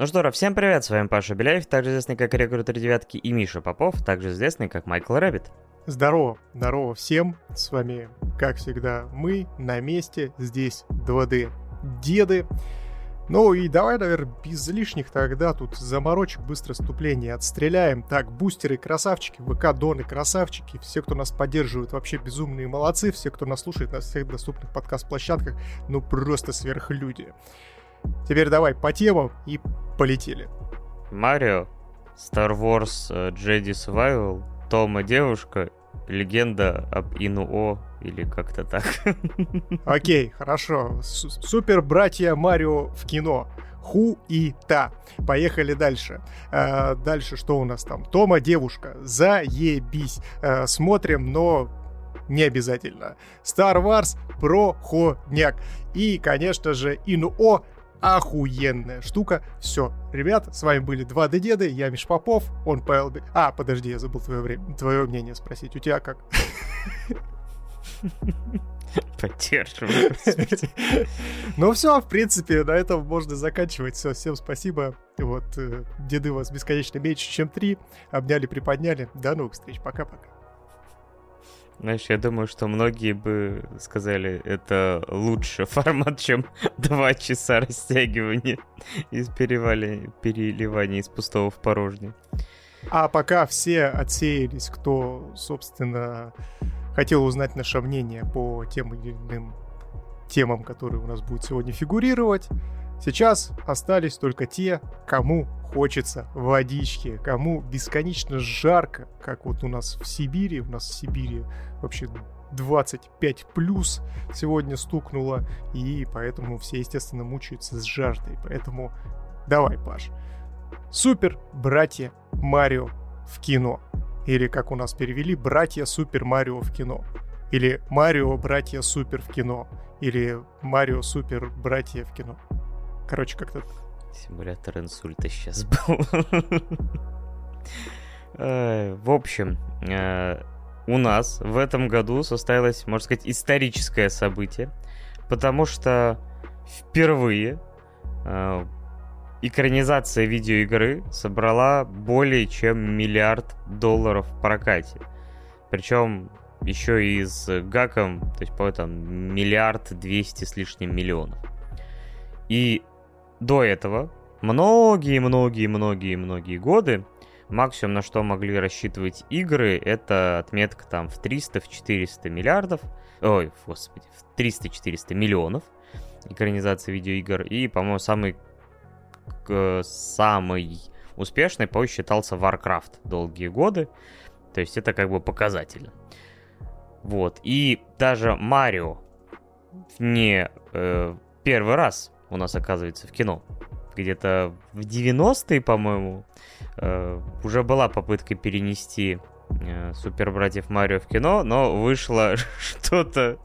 Ну что, ж, всем привет, с вами Паша Беляев, также известный как Рекрутер Девятки, и Миша Попов, также известный как Майкл Рэббит. Здорово, здорово всем, с вами, как всегда, мы на месте, здесь 2D деды. Ну и давай, наверное, без лишних тогда тут заморочек, быстро вступление отстреляем. Так, бустеры, красавчики, ВК-доны, красавчики, все, кто нас поддерживает, вообще безумные молодцы, все, кто нас слушает на всех доступных подкаст-площадках, ну просто сверхлюди. Теперь давай по темам и полетели. Марио, Star Wars э, Jedi Survival, Тома девушка, легенда об Инуо или как-то так. Окей, хорошо. Супер братья Марио в кино. Ху и Та. Поехали дальше. Э, дальше что у нас там? Тома девушка. Заебись. Э, смотрим, но не обязательно. Star Wars про ходняк. И, конечно же, Инуо охуенная штука. Все, ребят, с вами были два деды, я Миш Попов, он Павел... А, подожди, я забыл твое, время, твое мнение спросить. У тебя как? Поддерживаю. Ну все, в принципе, на этом можно заканчивать. Все, всем спасибо. Вот, э, деды вас бесконечно меньше, чем три. Обняли, приподняли. До новых встреч. Пока-пока. Знаешь, я думаю, что многие бы сказали, это лучше формат, чем два часа растягивания из переливания, переливания из пустого в порожнее. А пока все отсеялись, кто, собственно, хотел узнать наше мнение по тем или иным темам, которые у нас будут сегодня фигурировать, сейчас остались только те, кому хочется водички, кому бесконечно жарко, как вот у нас в Сибири, у нас в Сибири вообще 25 плюс сегодня стукнуло, и поэтому все, естественно, мучаются с жаждой. Поэтому давай, Паш. Супер братья Марио в кино. Или, как у нас перевели, братья Супер Марио в кино. Или Марио братья Супер в кино. Или Марио Супер братья в кино. Короче, как-то Симулятор инсульта сейчас был. Э, в общем, э, у нас в этом году состоялось, можно сказать, историческое событие, потому что впервые э, экранизация видеоигры собрала более чем миллиард долларов в прокате. Причем еще и с гаком, то есть по там миллиард двести с лишним миллионов. И до этого, многие-многие-многие-многие годы, максимум на что могли рассчитывать игры, это отметка там в 300-400 миллиардов, ой, господи, в 300-400 миллионов экранизации видеоигр. И, по-моему, самый, самый успешный позже считался Warcraft долгие годы. То есть это как бы показательно. Вот. И даже Марио не э, первый раз у нас оказывается в кино. Где-то в 90-е, по-моему, э, уже была попытка перенести э, Супер Братьев Марио в кино, но вышло что-то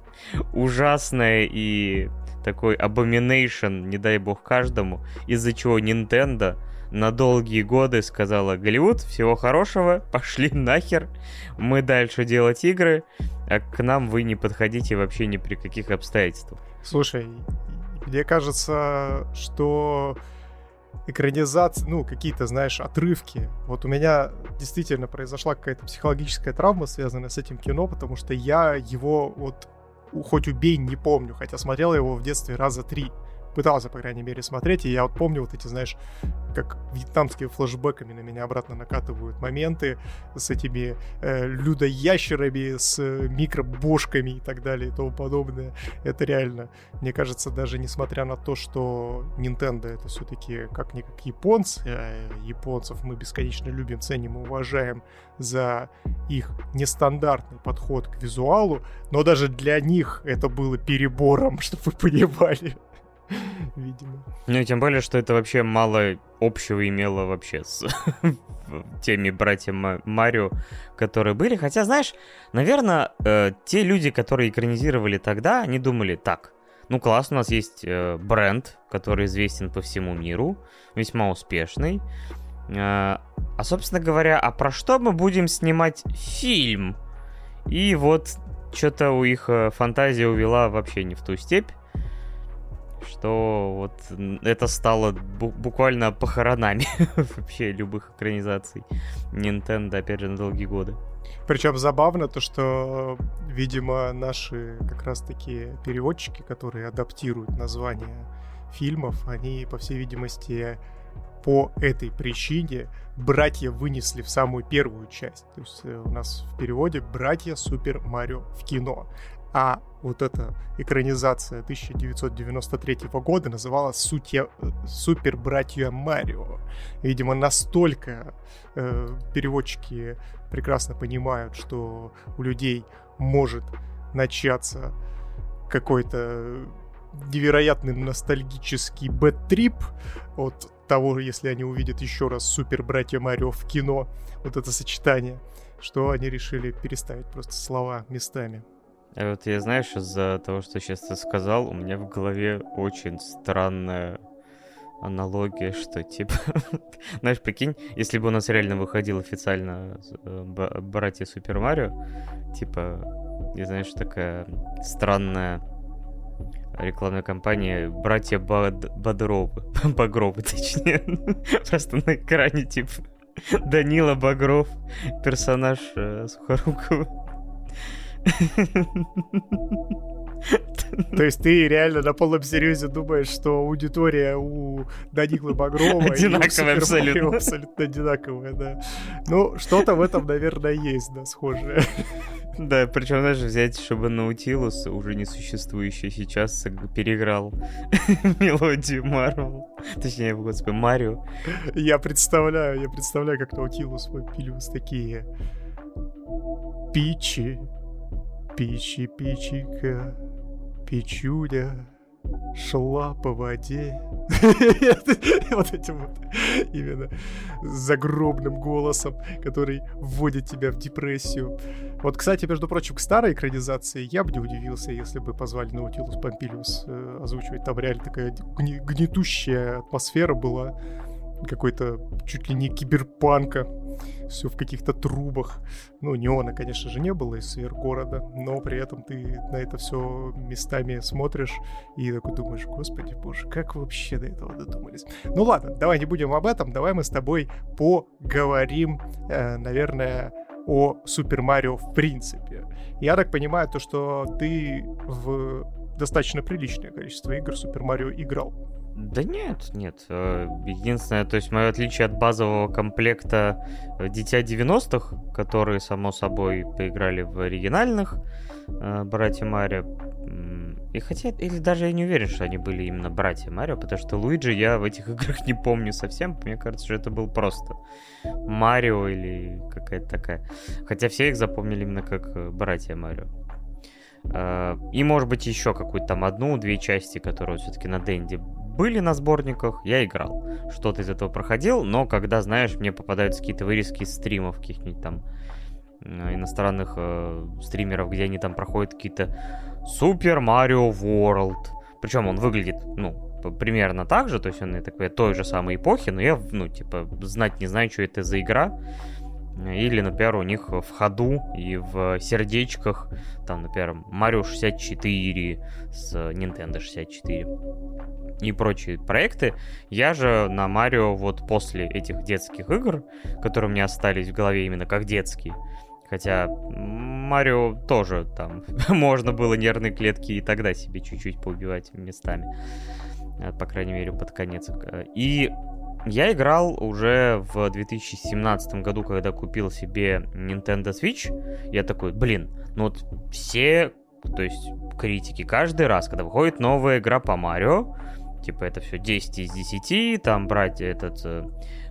ужасное и такой abomination, не дай бог каждому, из-за чего Nintendo на долгие годы сказала Голливуд, всего хорошего, пошли нахер, мы дальше делать игры, а к нам вы не подходите вообще ни при каких обстоятельствах. Слушай, мне кажется, что экранизация, ну, какие-то, знаешь, отрывки. Вот у меня действительно произошла какая-то психологическая травма, связанная с этим кино, потому что я его вот хоть убей не помню, хотя смотрел его в детстве раза три пытался, по крайней мере, смотреть, и я вот помню вот эти, знаешь, как вьетнамскими флешбеками на меня обратно накатывают моменты с этими э, людоящерами, с микробошками и так далее и тому подобное. Это реально, мне кажется, даже несмотря на то, что Nintendo это все-таки как-никак японцы, э, японцев мы бесконечно любим, ценим и уважаем за их нестандартный подход к визуалу, но даже для них это было перебором, чтобы вы понимали. видимо. Ну тем более, что это вообще мало общего имело вообще с теми братьями Марио, которые были. Хотя, знаешь, наверное, э, те люди, которые экранизировали тогда, они думали, так, ну класс, у нас есть э, бренд, который известен по всему миру, весьма успешный. Э, а, собственно говоря, а про что мы будем снимать фильм? И вот что-то у их э, фантазия увела вообще не в ту степь что вот это стало бу- буквально похоронами вообще любых экранизаций Nintendo, опять же, на долгие годы. Причем забавно то, что, видимо, наши как раз-таки переводчики, которые адаптируют названия фильмов, они, по всей видимости, по этой причине братья вынесли в самую первую часть. То есть э, у нас в переводе «Братья Супер Марио в кино». А вот эта экранизация 1993 года называлась Сутья, «Супер Братья Марио». Видимо, настолько э, переводчики прекрасно понимают, что у людей может начаться какой-то невероятный ностальгический бэт-трип от того, если они увидят еще раз Супер Братья Марио в кино, вот это сочетание, что они решили переставить просто слова местами. А вот я, знаешь, из-за того, что сейчас ты сказал, у меня в голове очень странная аналогия, что типа, знаешь, прикинь, если бы у нас реально выходил официально э, братья Супер Марио, типа, не знаешь, такая странная рекламная кампания «Братья Бад... Бодровы». Багровы, точнее. Просто на экране, типа, Данила Багров, персонаж э, Сухорукова. То есть ты реально на полном серьезе думаешь, что аудитория у Данилы Багрова одинаковая абсолютно. абсолютно одинаковая, да. Ну, что-то в этом, наверное, есть, да, схожее. Да, причем даже взять, чтобы Наутилус, уже не существующий сейчас, переиграл мелодию Марвел. Точнее, господи, Марио. Я представляю, я представляю, как Наутилус Пилюс такие... Пичи, пичи, пичика, пичуля, шла по воде. вот этим вот именно загробным голосом, который вводит тебя в депрессию. Вот, кстати, между прочим, к старой экранизации я бы не удивился, если бы позвали Наутилус Помпилиус э, озвучивать. Там реально такая гнетущая атмосфера была какой-то чуть ли не киберпанка. Все в каких-то трубах. Ну, неона, конечно же, не было из сверхгорода, но при этом ты на это все местами смотришь и такой думаешь, господи боже, как вообще до этого додумались? Ну ладно, давай не будем об этом, давай мы с тобой поговорим, э, наверное, о Супер Марио в принципе. Я так понимаю, то, что ты в достаточно приличное количество игр Супер Марио играл. Да нет, нет. Э, единственное, то есть мое отличие от базового комплекта э, Дитя 90-х, которые, само собой, поиграли в оригинальных э, Братья Марио. И хотя, или даже я не уверен, что они были именно Братья Марио, потому что Луиджи я в этих играх не помню совсем. Мне кажется, что это был просто Марио или какая-то такая. Хотя все их запомнили именно как Братья Марио. И, может быть, еще какую-то там одну-две части, которые все-таки на Дэнди были на сборниках, я играл. Что-то из этого проходил, но когда, знаешь, мне попадаются какие-то вырезки из стримов каких-нибудь там э, иностранных э, стримеров, где они там проходят какие-то Супер Марио World. Причем он выглядит, ну, примерно так же, то есть он такой той же самой эпохи, но я, ну, типа, знать не знаю, что это за игра. Или, например, у них в ходу и в сердечках, там, например, Mario 64 с Nintendo 64 и прочие проекты. Я же на Марио вот после этих детских игр, которые у меня остались в голове именно как детские, Хотя Марио тоже там можно было нервные клетки и тогда себе чуть-чуть поубивать местами. Э, по крайней мере, под конец. И я играл уже в 2017 году, когда купил себе Nintendo Switch. Я такой, блин, ну вот все, то есть критики, каждый раз, когда выходит новая игра по Марио, типа это все 10 из 10, там брать этот э,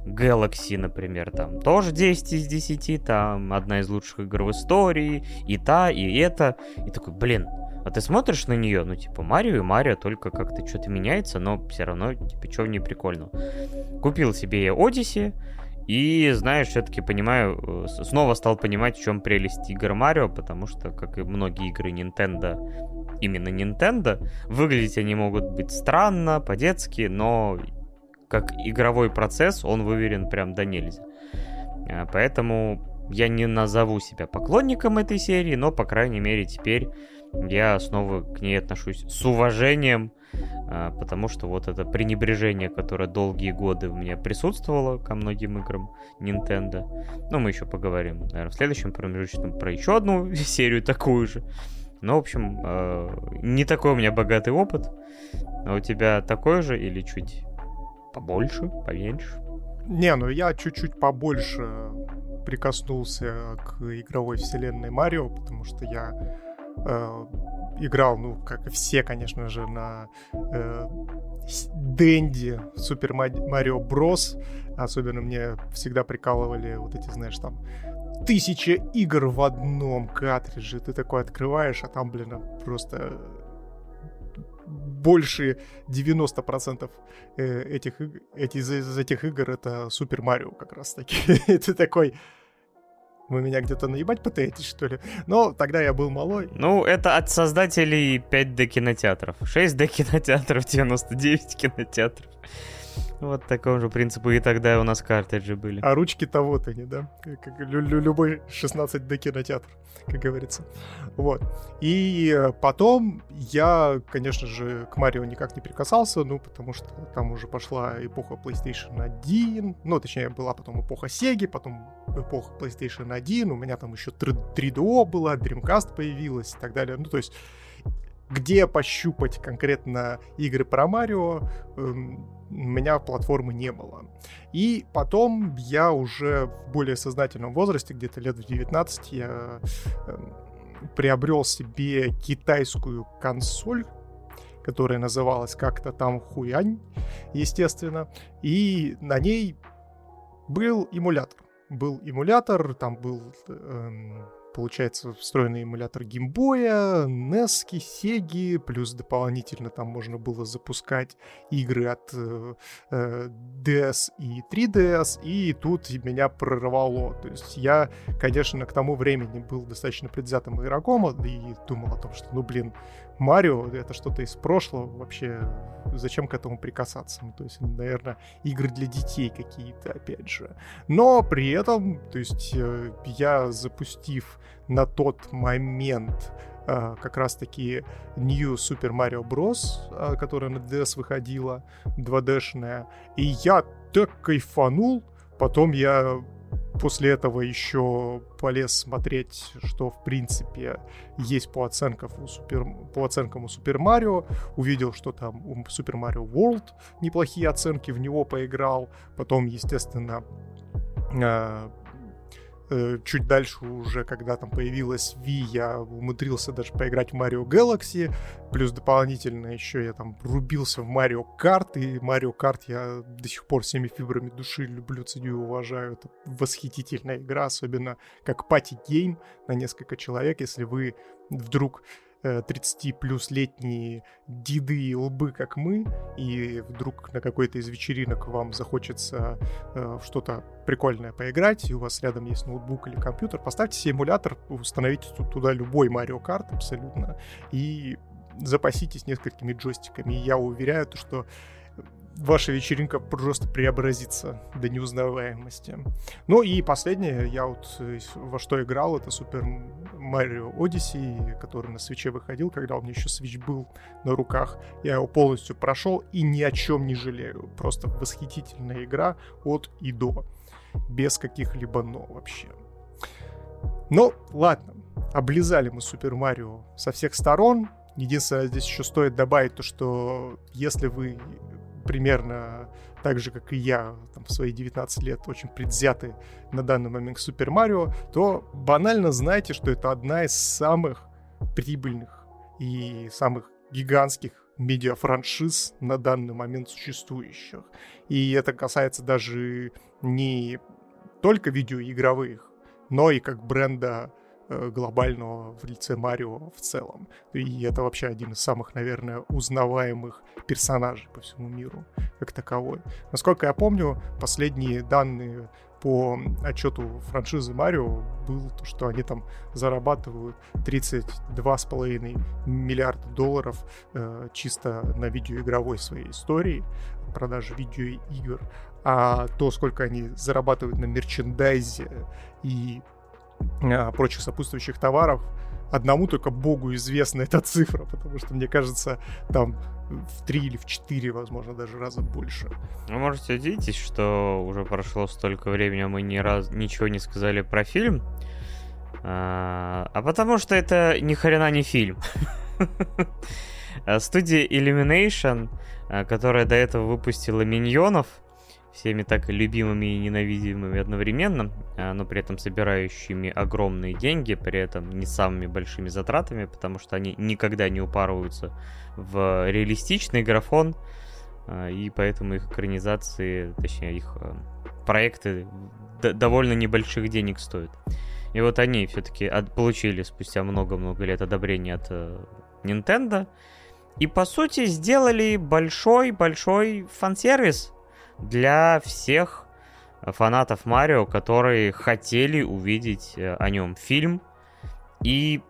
Galaxy, например, там тоже 10 из 10, там одна из лучших игр в истории, и та, и это. И такой, блин, а ты смотришь на нее, ну, типа, Марио и Марио только как-то что-то меняется, но все равно, типа, что в ней прикольно. Купил себе я Odyssey, и, знаешь, все-таки понимаю, э, снова стал понимать, в чем прелесть игр Марио, потому что, как и многие игры Nintendo, именно Nintendo, выглядеть они могут быть странно, по-детски, но как игровой процесс он выверен прям до нельзя. Э, поэтому я не назову себя поклонником этой серии, но, по крайней мере, теперь я снова к ней отношусь с уважением, а, потому что вот это пренебрежение, которое долгие годы у меня присутствовало ко многим играм Nintendo, ну, мы еще поговорим, наверное, в следующем промежуточном про еще одну серию такую же. Ну, в общем, а, не такой у меня богатый опыт. А у тебя такой же или чуть побольше, поменьше? Не, ну я чуть-чуть побольше прикоснулся к игровой вселенной Марио, потому что я э, играл, ну, как и все, конечно же, на э, Дэнди Супер Марио Брос. Особенно мне всегда прикалывали вот эти, знаешь, там тысяча игр в одном картридже. Ты такой открываешь, а там, блин, просто больше 90% э, этих, эти, из этих игр это Супер Марио как раз таки. ты такой, вы меня где-то наебать пытаетесь, что ли? Но тогда я был малой. Ну, это от создателей 5D кинотеатров. 6D кинотеатров, 99 кинотеатров. Вот такому же принципу и тогда у нас картриджи были. А ручки того-то не, да? Как лю- любой 16D кинотеатр, как говорится. Вот. И э, потом я, конечно же, к Марио никак не прикасался, ну, потому что там уже пошла эпоха PlayStation 1, ну, точнее, была потом эпоха Sega, потом эпоха PlayStation 1, у меня там еще 3DO была, Dreamcast появилась и так далее. Ну, то есть где пощупать конкретно игры про Марио, эм, у меня платформы не было. И потом я уже в более сознательном возрасте, где-то лет в 19, я эм, приобрел себе китайскую консоль, которая называлась как-то там Хуянь, естественно, и на ней был эмулятор. Был эмулятор, там был эм, получается встроенный эмулятор геймбоя, NES, Sega, плюс дополнительно там можно было запускать игры от э, э DS и 3DS, и тут меня прорвало. То есть я, конечно, к тому времени был достаточно предвзятым игроком и думал о том, что, ну, блин, Марио — это что-то из прошлого вообще. Зачем к этому прикасаться? Ну, то есть, наверное, игры для детей какие-то, опять же. Но при этом, то есть, э, я запустив на тот момент Uh, как раз-таки New Super Mario Bros., uh, которая на DS выходила, 2D-шная. И я так кайфанул. Потом я после этого еще полез смотреть, что в принципе есть по оценкам у Супер, по оценкам у Супер Марио. Увидел, что там у Супер Марио World неплохие оценки, в него поиграл. Потом, естественно, Э, чуть дальше уже, когда там появилась Wii, я умудрился даже поиграть в Mario Galaxy, плюс дополнительно еще я там рубился в Mario Kart, и Mario Kart я до сих пор всеми фибрами души люблю, ценю и уважаю. Это восхитительная игра, особенно как party game на несколько человек, если вы вдруг 30 э, плюс летние деды и лбы, как мы, и вдруг на какой-то из вечеринок вам захочется э, что-то прикольное поиграть, и у вас рядом есть ноутбук или компьютер, поставьте себе эмулятор, установите туда любой Mario Kart абсолютно, и запаситесь несколькими джойстиками. И я уверяю, что ваша вечеринка просто преобразится до неузнаваемости. Ну и последнее, я вот э, во что играл, это Super Mario Odyssey, который на свече выходил, когда у меня еще свеч был на руках. Я его полностью прошел и ни о чем не жалею. Просто восхитительная игра от и до. Без каких-либо но вообще. Ну, ладно. Облизали мы Супер Марио со всех сторон. Единственное, здесь еще стоит добавить то, что если вы примерно так же, как и я там, в свои 19 лет, очень предвзяты на данный момент к Супер Марио, то банально знаете, что это одна из самых прибыльных и самых гигантских медиафраншиз на данный момент существующих. И это касается даже не только видеоигровых, но и как бренда глобального в лице Марио в целом. И это вообще один из самых, наверное, узнаваемых персонажей по всему миру как таковой. Насколько я помню, последние данные по отчету франшизы Марио был то, что они там зарабатывают 32,5 миллиарда долларов э, чисто на видеоигровой своей истории, продажи видеоигр, а то, сколько они зарабатывают на мерчендайзе и прочих сопутствующих товаров, одному только богу известна эта цифра, потому что, мне кажется, там в три или в четыре, возможно, даже раза больше. Вы можете удивитесь, что уже прошло столько времени, а мы ни раз ничего не сказали про фильм. А, а потому что это ни хрена не фильм. Студия Illumination, а, которая до этого выпустила Миньонов, всеми так любимыми и ненавидимыми одновременно, а, но при этом собирающими огромные деньги, при этом не самыми большими затратами, потому что они никогда не упарываются в реалистичный графон, а, и поэтому их экранизации, точнее их а, проекты довольно небольших денег стоят. И вот они все-таки получили спустя много-много лет одобрение от э, Nintendo, и по сути сделали большой-большой фан-сервис для всех фанатов Марио, которые хотели увидеть э, о нем фильм. И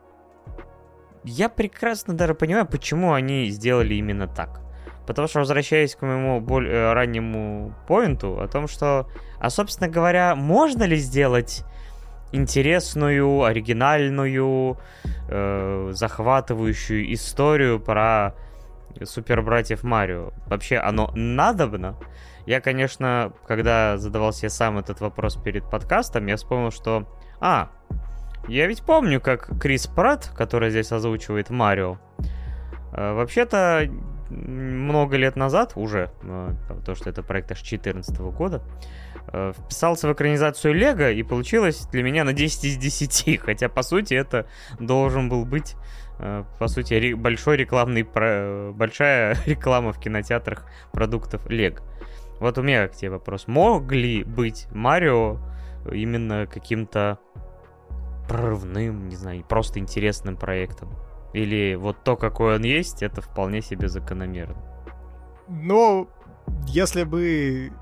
я прекрасно даже понимаю, почему они сделали именно так. Потому что, возвращаясь к моему более э, раннему поинту о том, что, а, собственно говоря, можно ли сделать интересную, оригинальную, э, захватывающую историю про супер братьев Марио? Вообще, оно надобно? Я, конечно, когда задавал себе сам этот вопрос перед подкастом, я вспомнил, что... А, я ведь помню, как Крис Пратт, который здесь озвучивает Марио, э, вообще-то много лет назад уже, э, то, что это проект аж 2014 года, э, вписался в экранизацию Лего, и получилось для меня на 10 из 10, хотя, по сути, это должен был быть по сути, большой рекламный, большая реклама в кинотеатрах продуктов Лего. Вот у меня к тебе вопрос. Мог ли быть Марио именно каким-то прорывным, не знаю, просто интересным проектом? Или вот то, какой он есть, это вполне себе закономерно? Ну, если бы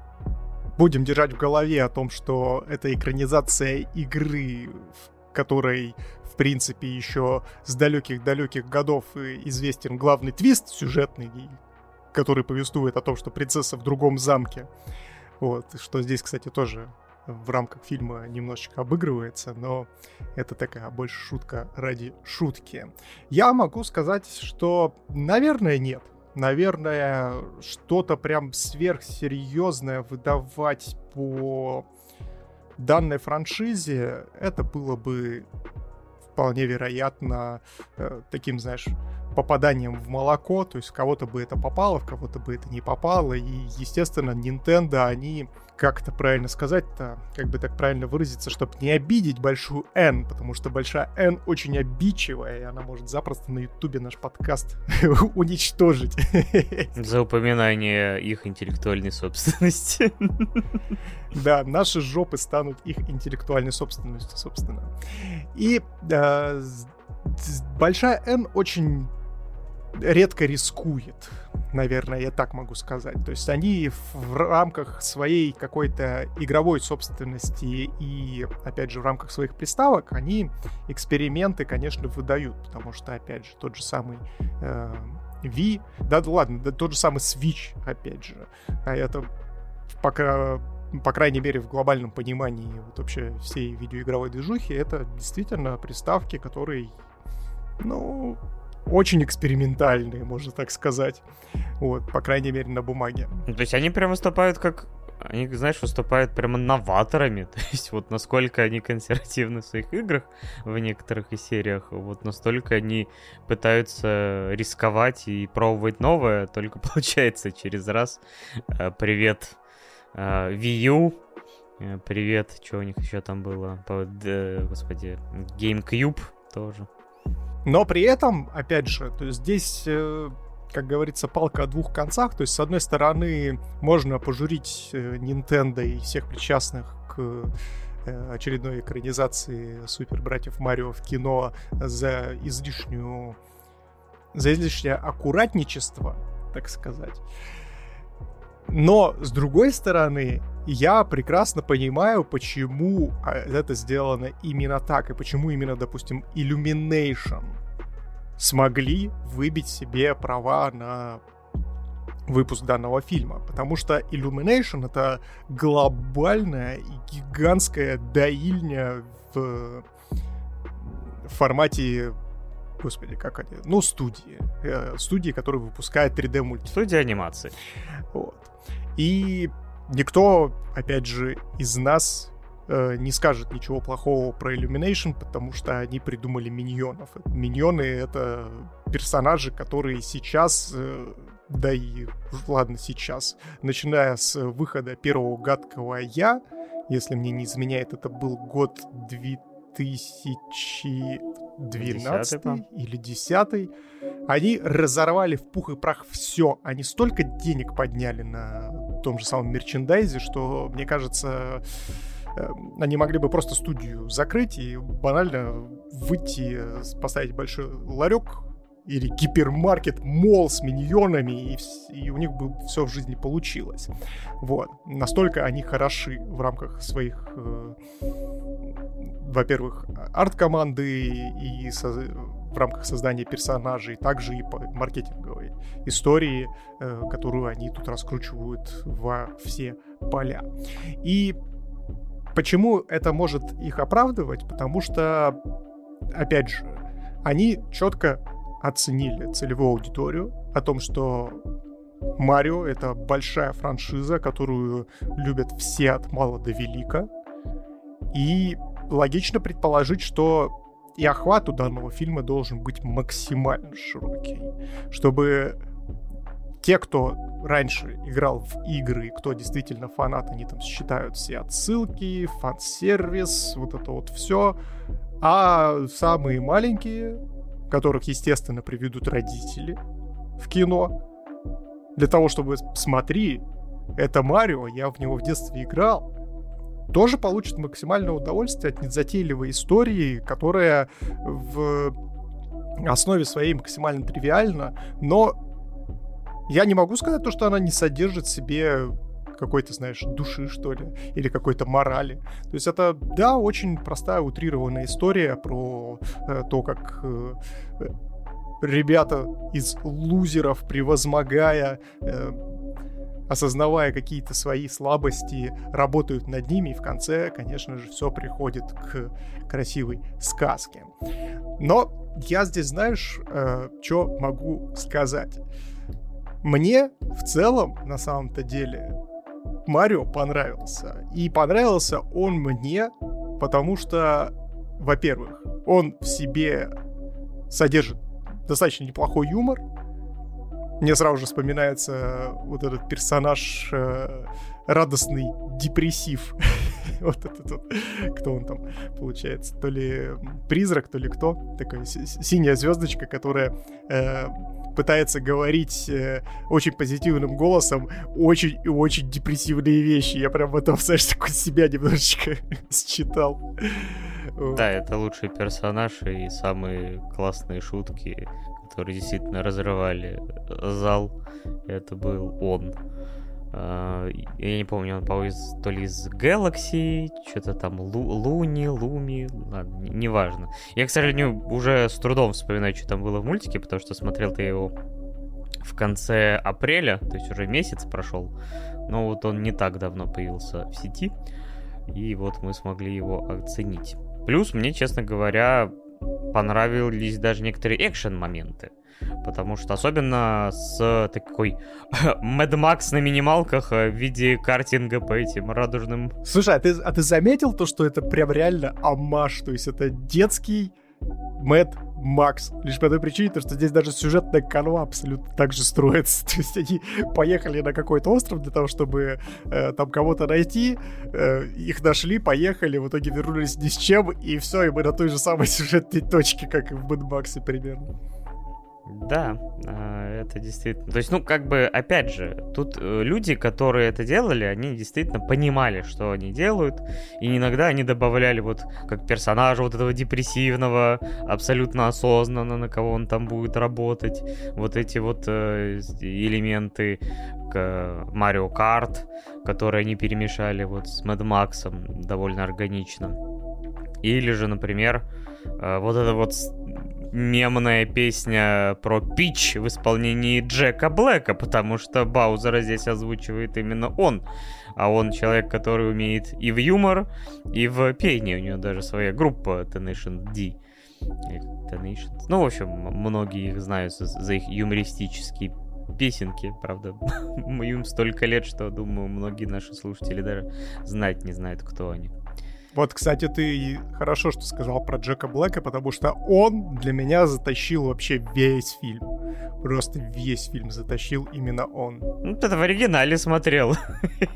будем держать в голове о том, что это экранизация игры, в которой, в принципе, еще с далеких-далеких годов известен главный твист сюжетный, который повествует о том, что принцесса в другом замке. Вот, что здесь, кстати, тоже в рамках фильма немножечко обыгрывается, но это такая больше шутка ради шутки. Я могу сказать, что, наверное, нет. Наверное, что-то прям сверхсерьезное выдавать по данной франшизе, это было бы вполне вероятно э, таким, знаешь, попаданием в молоко, то есть кого-то бы это попало, в кого-то бы это не попало, и, естественно, Nintendo, они как это правильно сказать-то, как бы так правильно выразиться, чтобы не обидеть большую N, потому что большая N очень обидчивая, и она может запросто на Ютубе наш подкаст уничтожить. За упоминание их интеллектуальной собственности. Да, наши жопы станут их интеллектуальной собственностью, собственно. И э, большая N очень редко рискует, наверное, я так могу сказать. То есть они в рамках своей какой-то игровой собственности и, опять же, в рамках своих приставок, они эксперименты, конечно, выдают, потому что, опять же, тот же самый э, Wii, да, ладно, да, тот же самый Switch, опять же, а это пока по крайней мере, в глобальном понимании вот вообще всей видеоигровой движухи, это действительно приставки, которые, ну, очень экспериментальные, можно так сказать. Вот, по крайней мере, на бумаге. Ну, то есть они прям выступают как они, знаешь, выступают прямо новаторами. То есть вот насколько они консервативны в своих играх в некоторых из сериях, вот настолько они пытаются рисковать и пробовать новое, только получается через раз. Э, привет э, Wii U, э, привет, что у них еще там было, господи, GameCube тоже. Но при этом, опять же, то есть здесь, э, как говорится, палка о двух концах. То есть, с одной стороны, можно пожурить э, Nintendo и всех причастных к э, очередной экранизации Супер Братьев Марио в кино за излишнюю за излишнее аккуратничество, так сказать. Но, с другой стороны, я прекрасно понимаю, почему а, это сделано именно так, и почему именно, допустим, Illumination смогли выбить себе права на выпуск данного фильма. Потому что Illumination — это глобальная и гигантская доильня в формате господи, как они, ну, студии, э, студии, которые выпускают 3D мультфильмы. Студия анимации. Вот. И никто, опять же, из нас э, не скажет ничего плохого про Illumination, потому что они придумали миньонов. Миньоны — это персонажи, которые сейчас, э, да и ладно сейчас, начиная с выхода первого гадкого «Я», если мне не изменяет, это был год 2012 или 10 они разорвали в пух и прах все. Они столько денег подняли на том же самом мерчендайзе, что, мне кажется, эм, они могли бы просто студию закрыть и банально выйти, поставить большой ларек или гипермаркет, мол с миньонами, и, и у них бы все в жизни получилось. Вот. Настолько они хороши в рамках своих, э, во-первых, арт-команды и со, в рамках создания персонажей, также и маркетинговой истории, э, которую они тут раскручивают во все поля. И почему это может их оправдывать? Потому что, опять же, они четко оценили целевую аудиторию, о том, что Марио — это большая франшиза, которую любят все от мала до велика. И логично предположить, что и охват у данного фильма должен быть максимально широкий, чтобы те, кто раньше играл в игры, кто действительно фанат, они там считают все отсылки, фан-сервис, вот это вот все. А самые маленькие которых, естественно, приведут родители в кино, для того, чтобы смотри, это Марио, я в него в детстве играл, тоже получит максимальное удовольствие от незатейливой истории, которая в основе своей максимально тривиальна, но я не могу сказать то, что она не содержит в себе какой-то, знаешь, души, что ли, или какой-то морали. То есть это, да, очень простая, утрированная история про э, то, как э, ребята из лузеров, превозмогая, э, осознавая какие-то свои слабости, работают над ними, и в конце, конечно же, все приходит к красивой сказке. Но я здесь, знаешь, э, что могу сказать? Мне в целом, на самом-то деле, Марио понравился. И понравился он мне, потому что, во-первых, он в себе содержит достаточно неплохой юмор. Мне сразу же вспоминается вот этот персонаж э, радостный депрессив. вот этот вот, кто он там получается, то ли призрак, то ли кто, такая синяя звездочка, которая э, пытается говорить э, очень позитивным голосом очень и очень депрессивные вещи. Я прям в этом, знаешь, такой себя немножечко считал. Да, это лучший персонаж и самые классные шутки, которые действительно разрывали зал. Это был он. А, я не помню, он, по то ли из Galaxy, что-то там Лу, Луни, Луми, ладно, неважно. Я, к сожалению, уже с трудом вспоминаю, что там было в мультике, потому что смотрел-то его в конце апреля, то есть уже месяц прошел. Но вот он не так давно появился в сети, и вот мы смогли его оценить. Плюс мне, честно говоря, понравились даже некоторые экшен-моменты. Потому что особенно с такой Mad Max на минималках э, в виде картинга по этим радужным... Слушай, а ты, а ты заметил то, что это прям реально амаш? То есть это детский Mad Макс. Лишь по той причине, то, что здесь даже сюжетная канва абсолютно так же строится. То есть они поехали на какой-то остров для того, чтобы э, там кого-то найти. Э, их нашли, поехали, в итоге вернулись ни с чем, и все, и мы на той же самой сюжетной точке, как и в Максе примерно. Да, а, это действительно. То есть, ну, как бы, опять же, тут э, люди, которые это делали, они действительно понимали, что они делают, и иногда они добавляли вот как персонажа вот этого депрессивного, абсолютно осознанно, на кого он там будет работать, вот эти вот э, элементы к Марио Карт, которые они перемешали вот с Мэд Максом довольно органично. Или же, например, э, вот это вот мемная песня про Пич в исполнении Джека Блэка, потому что Баузера здесь озвучивает именно он. А он человек, который умеет и в юмор, и в пение. У него даже своя группа The Nation D. Donations. Ну, в общем, многие их знают за их юмористические песенки, правда. Им столько лет, что, думаю, многие наши слушатели даже знать не знают, кто они. Вот, кстати, ты хорошо, что сказал про Джека Блэка, потому что он для меня затащил вообще весь фильм. Просто весь фильм затащил именно он. Ну, ты в оригинале смотрел.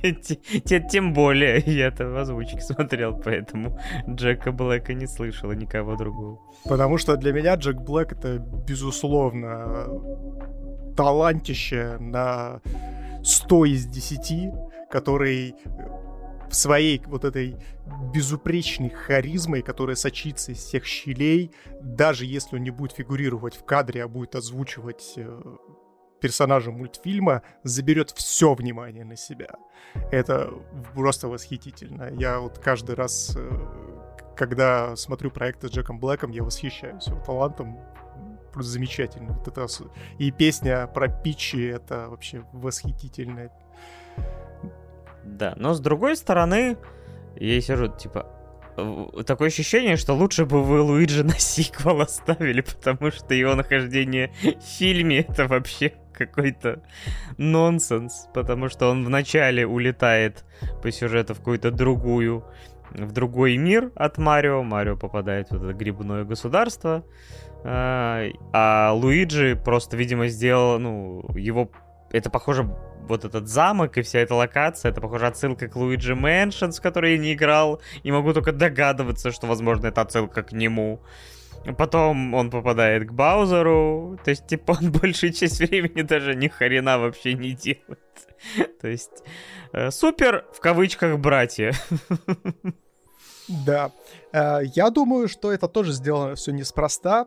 Тем более я это в озвучке смотрел, поэтому Джека Блэка не слышал, никого другого. Потому что для меня Джек Блэк это, безусловно, талантище на 100 из 10, который своей вот этой безупречной харизмой, которая сочится из всех щелей, даже если он не будет фигурировать в кадре, а будет озвучивать э, персонажа мультфильма, заберет все внимание на себя. Это просто восхитительно. Я вот каждый раз, э, когда смотрю проекты с Джеком Блэком, я восхищаюсь его талантом. Просто замечательно. Вот это... И песня про Пичи, это вообще восхитительная. Да, но с другой стороны, я сижу, типа, такое ощущение, что лучше бы вы Луиджи на сиквел оставили, потому что его нахождение в фильме это вообще какой-то нонсенс, потому что он вначале улетает по сюжету в какую-то другую, в другой мир от Марио. Марио попадает в это грибное государство, а, а Луиджи просто, видимо, сделал, ну, его это похоже, вот этот замок и вся эта локация, это похоже отсылка к Луиджи Мэншенс, в которой я не играл, и могу только догадываться, что, возможно, это отсылка к нему. Потом он попадает к Баузеру, то есть, типа, он большую часть времени даже ни хрена вообще не делает. То есть, э, супер, в кавычках, братья. Да. Э, я думаю, что это тоже сделано все неспроста,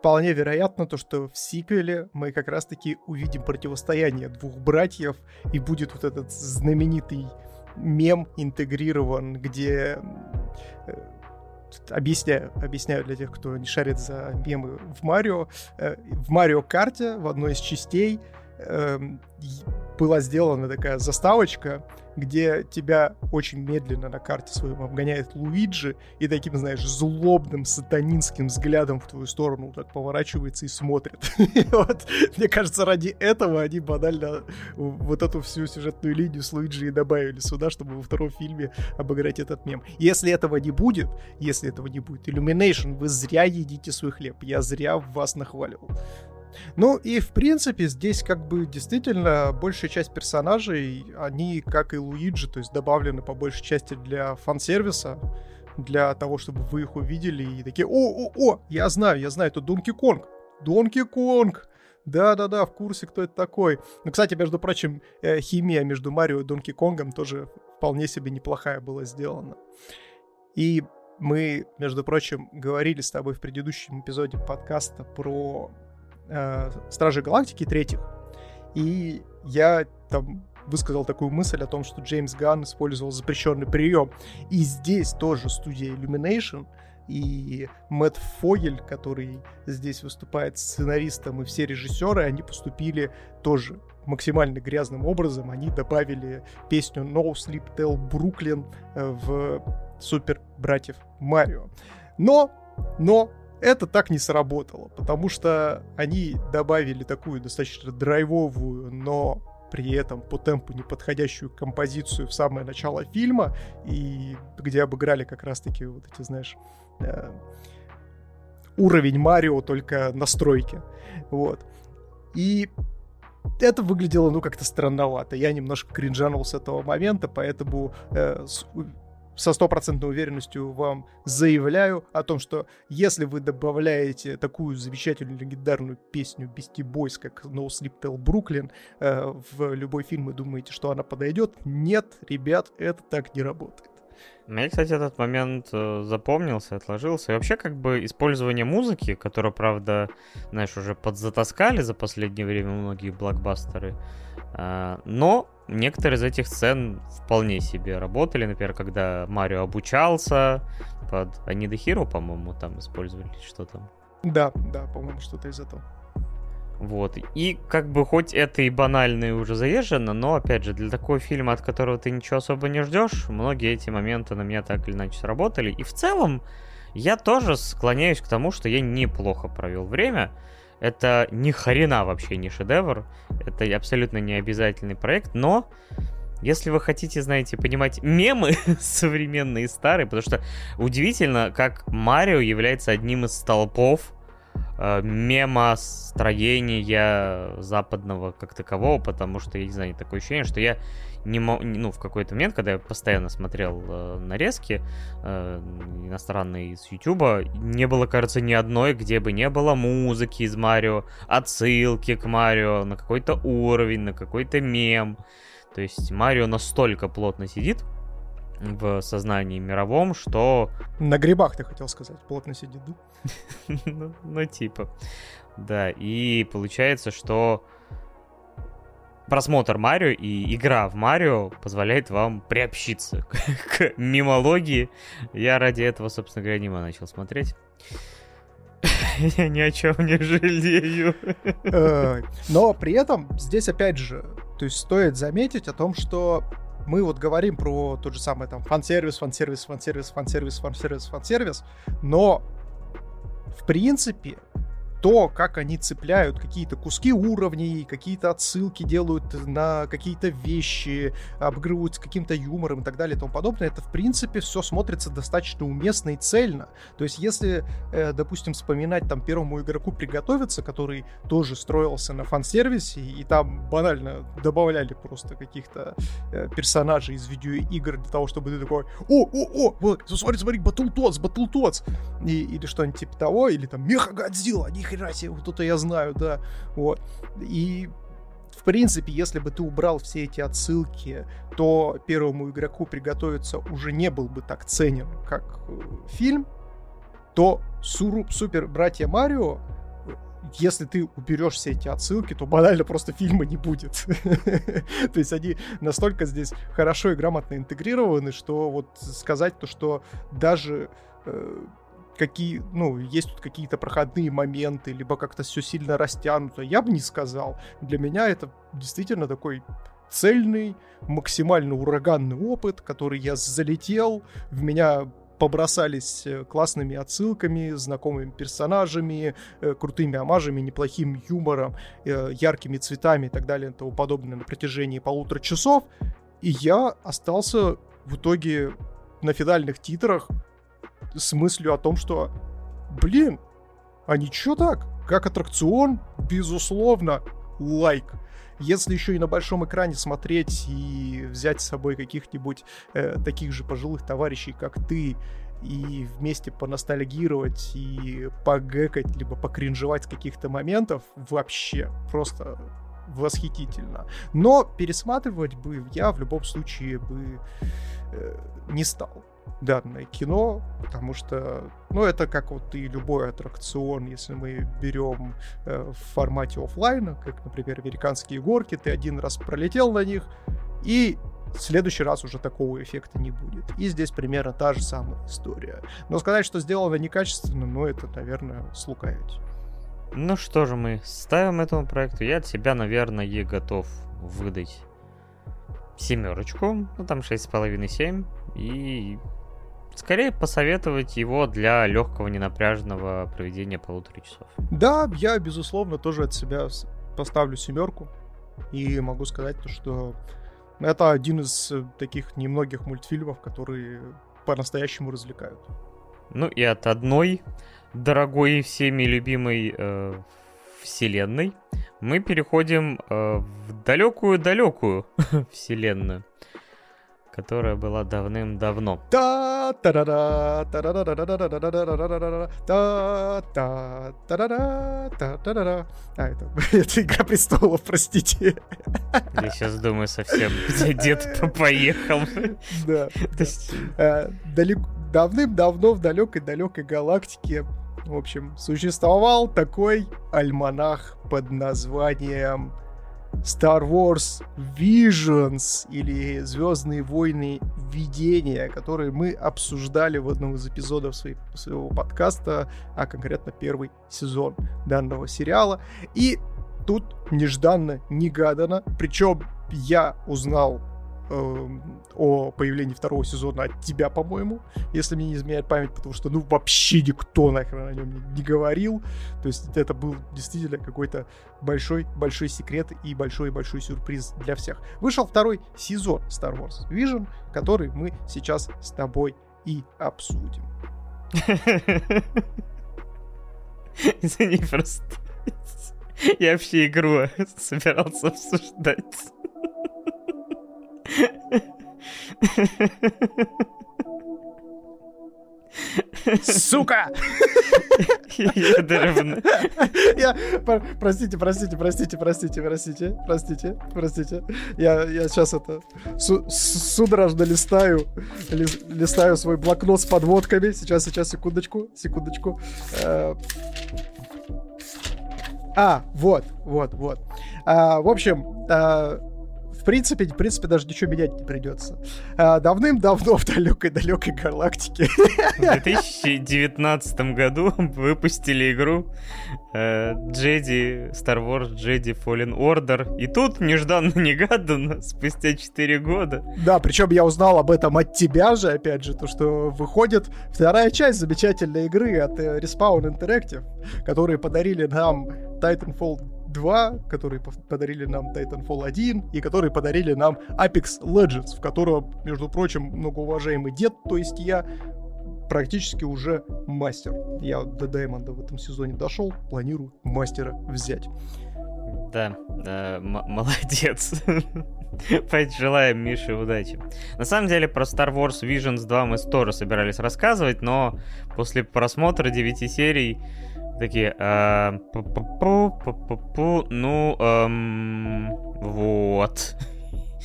вполне вероятно то, что в сиквеле мы как раз-таки увидим противостояние двух братьев, и будет вот этот знаменитый мем интегрирован, где э, объясняю, объясняю для тех, кто не шарит за мемы в Марио. Э, в Марио карте в одной из частей эм, была сделана такая заставочка, где тебя очень медленно на карте своем обгоняет Луиджи и таким, знаешь, злобным сатанинским взглядом в твою сторону так поворачивается и смотрит. Вот, мне кажется, ради этого они банально вот эту всю сюжетную линию с Луиджи и добавили сюда, чтобы во втором фильме обыграть этот мем. Если этого не будет, если этого не будет, Illumination, вы зря едите свой хлеб. Я зря вас нахваливал. Ну и в принципе здесь как бы действительно большая часть персонажей, они как и Луиджи, то есть добавлены по большей части для фан-сервиса, для того, чтобы вы их увидели и такие, о, о, о, я знаю, я знаю, это Донки Конг, Донки Конг, да-да-да, в курсе, кто это такой. Ну, кстати, между прочим, э, химия между Марио и Донки Конгом тоже вполне себе неплохая была сделана. И мы, между прочим, говорили с тобой в предыдущем эпизоде подкаста про э, Стражи Галактики третьих. И я там высказал такую мысль о том, что Джеймс Ганн использовал запрещенный прием. И здесь тоже студия Illumination и Мэтт Фогель, который здесь выступает сценаристом, и все режиссеры, они поступили тоже максимально грязным образом. Они добавили песню No Sleep Tell Brooklyn в Супер Братьев Марио. Но, но это так не сработало, потому что они добавили такую достаточно драйвовую, но при этом по темпу неподходящую композицию в самое начало фильма, и где обыграли как раз-таки вот эти, знаешь, э, уровень Марио, только настройки. Вот. И это выглядело, ну, как-то странновато. Я немножко кринжанул с этого момента, поэтому э, с, со стопроцентной уверенностью вам заявляю о том, что если вы добавляете такую замечательную легендарную песню Beastie Boys, как No Sleep Till Brooklyn, э, в любой фильм и думаете, что она подойдет, нет, ребят, это так не работает. Мне, кстати, этот момент э, запомнился, отложился. И вообще, как бы, использование музыки, которое, правда, знаешь, уже подзатаскали за последнее время многие блокбастеры, э, но некоторые из этих сцен вполне себе работали. Например, когда Марио обучался под Анида Хиро, по-моему, там использовали что там. Да, да, по-моему, что-то из этого. Вот. И как бы хоть это и банально и уже заезжено, но опять же, для такого фильма, от которого ты ничего особо не ждешь, многие эти моменты на меня так или иначе сработали. И в целом, Я тоже склоняюсь к тому, что я неплохо провел время. Это ни хрена вообще не шедевр. Это абсолютно не обязательный проект, но если вы хотите, знаете, понимать мемы современные и старые, потому что удивительно, как Марио является одним из столпов мема строения западного как такового, потому что, я не знаю, такое ощущение, что я не мог, ну, в какой-то момент, когда я постоянно смотрел э, нарезки э, иностранные из Ютуба, не было, кажется, ни одной, где бы не было музыки из Марио, отсылки к Марио на какой-то уровень, на какой-то мем. То есть Марио настолько плотно сидит в сознании мировом, что... На грибах, ты хотел сказать, плотно сидит, да? ну, ну, типа. Да, и получается, что просмотр Марио и игра в Марио позволяет вам приобщиться к, мимологии. Я ради этого, собственно говоря, аниме начал смотреть. Я ни о чем не жалею. Э, но при этом здесь опять же, то есть стоит заметить о том, что мы вот говорим про тот же самый там фан-сервис, фан-сервис, фан-сервис, фан-сервис, фан-сервис, фан-сервис, но в принципе то, как они цепляют какие-то куски уровней, какие-то отсылки делают на какие-то вещи, обыгрывают с каким-то юмором и так далее и тому подобное, это, в принципе, все смотрится достаточно уместно и цельно. То есть, если, э, допустим, вспоминать там первому игроку приготовиться, который тоже строился на фан-сервисе, и там банально добавляли просто каких-то э, персонажей из видеоигр для того, чтобы ты такой, о, о, о, вот, смотри, смотри, Батлтоц, Батлтоц, или что-нибудь типа того, или там Меха Годзилла, они хрена себе, вот это я знаю, да, вот. И в принципе, если бы ты убрал все эти отсылки, то первому игроку приготовиться уже не был бы так ценен, как э, фильм, то Суру, Супер Братья Марио, если ты уберешь все эти отсылки, то банально просто фильма не будет. То есть они настолько здесь хорошо и грамотно интегрированы, что вот сказать то, что даже э, какие, ну, есть тут какие-то проходные моменты, либо как-то все сильно растянуто, я бы не сказал. Для меня это действительно такой цельный, максимально ураганный опыт, который я залетел, в меня побросались э, классными отсылками, знакомыми персонажами, э, крутыми амажами, неплохим юмором, э, яркими цветами и так далее и тому подобное на протяжении полутора часов. И я остался в итоге на финальных титрах с мыслью о том, что, блин, а ничего так? Как аттракцион, безусловно, лайк. Если еще и на большом экране смотреть и взять с собой каких-нибудь э, таких же пожилых товарищей, как ты, и вместе поностальгировать и погекать, либо покринжевать с каких-то моментов, вообще просто восхитительно. Но пересматривать бы я в любом случае бы э, не стал данное кино, потому что, ну, это как вот и любой аттракцион, если мы берем э, в формате офлайна, как, например, американские горки, ты один раз пролетел на них, и в следующий раз уже такого эффекта не будет. И здесь примерно та же самая история. Но сказать, что сделано некачественно, ну, это, наверное, слукавить. Ну что же, мы ставим этому проекту. Я от себя, наверное, готов выдать семерочку, ну там 6,5-7, и Скорее посоветовать его для легкого, ненапряженного проведения полутора часов. Да, я, безусловно, тоже от себя поставлю семерку. И могу сказать то, что это один из э, таких немногих мультфильмов, которые по-настоящему развлекают. Ну и от одной дорогой и всеми любимой э, вселенной мы переходим э, в далекую-далекую вселенную которая была давным-давно. А, это, это Игра Престолов, простите. Я сейчас думаю совсем, где дед поехал. Да. Давным-давно в далекой-далекой галактике в общем, существовал такой альманах под названием Star Wars Visions или Звездные войны видения, которые мы обсуждали в одном из эпизодов своей, своего подкаста, а конкретно первый сезон данного сериала. И тут нежданно, негаданно, причем я узнал э, о появлении второго сезона от тебя, по-моему, если мне не изменяет память, потому что, ну, вообще никто нахрен о нем не, не говорил. То есть это был действительно какой-то большой-большой секрет и большой-большой сюрприз для всех. Вышел второй сезон Star Wars Vision, который мы сейчас с тобой и обсудим. Извини, просто я вообще игру собирался обсуждать. Сука! Я даже... Я... Простите, простите, простите, простите, простите, простите, простите. Я, я сейчас это су- судорожно листаю, ли, листаю свой блокнот с подводками. Сейчас, сейчас, секундочку, секундочку. Э, а, вот, вот, вот. А, в общем, а, в принципе, в принципе, даже ничего менять не придется. А, давным-давно в далекой-далекой галактике. В 2019 году выпустили игру э, Jedi, Star Wars Jedi Fallen Order. И тут, нежданно-негаданно, спустя 4 года. Да, причем я узнал об этом от тебя же, опять же, то, что выходит вторая часть замечательной игры от э, Respawn Interactive, которые подарили нам Titanfall 2, которые подарили нам Titanfall 1 и которые подарили нам Apex Legends, в котором, между прочим, многоуважаемый дед, то есть я, практически уже мастер. Я до Даймонда в этом сезоне дошел, планирую мастера взять. Да, да молодец. Желаем Мише удачи. На самом деле про Star Wars Visions 2 мы тоже собирались рассказывать, но после просмотра 9 серий Такие, э, ну, эм, вот.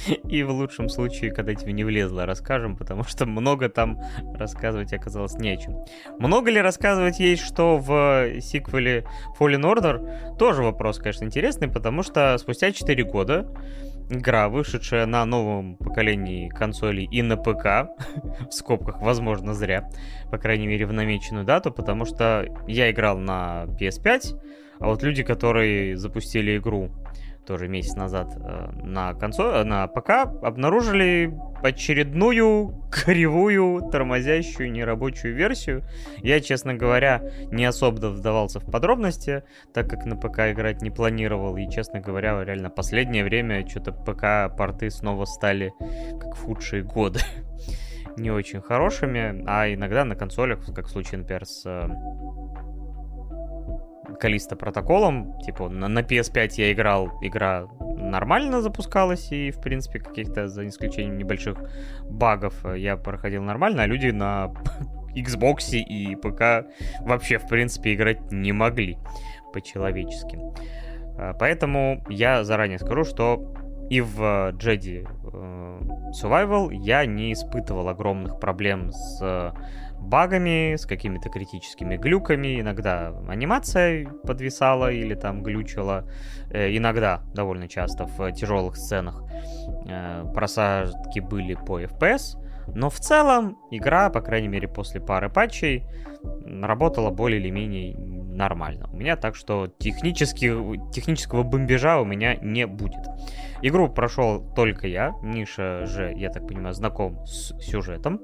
И в лучшем случае, когда тебе не влезло, расскажем, потому что много там рассказывать оказалось не о чем. Много ли рассказывать есть, что в сиквеле Fallen Order? Тоже вопрос, конечно, интересный, потому что спустя 4 года игра, вышедшая на новом поколении консолей и на ПК, в скобках, возможно, зря, по крайней мере, в намеченную дату, потому что я играл на PS5, а вот люди, которые запустили игру тоже месяц назад э, на консоль, э, на ПК, обнаружили очередную кривую, тормозящую, нерабочую версию. Я, честно говоря, не особо вдавался в подробности, так как на ПК играть не планировал. И, честно говоря, реально последнее время что-то ПК-порты снова стали как в худшие годы. не очень хорошими, а иногда на консолях, как в случае, например, с э, Калиста протоколом. Типа на, на PS5 я играл, игра нормально запускалась, и, в принципе, каких-то, за исключением небольших багов, э, я проходил нормально, а люди на Xbox и ПК вообще, в принципе, играть не могли по-человечески. Э, поэтому я заранее скажу, что и в Jedi э, Survival я не испытывал огромных проблем с багами, с какими-то критическими глюками. Иногда анимация подвисала или там глючила. Э, иногда, довольно часто, в тяжелых сценах э, просадки были по FPS. Но в целом игра, по крайней мере после пары патчей, работала более или менее нормально. У меня так что технически, технического бомбежа у меня не будет. Игру прошел только я. Миша же, я так понимаю, знаком с сюжетом.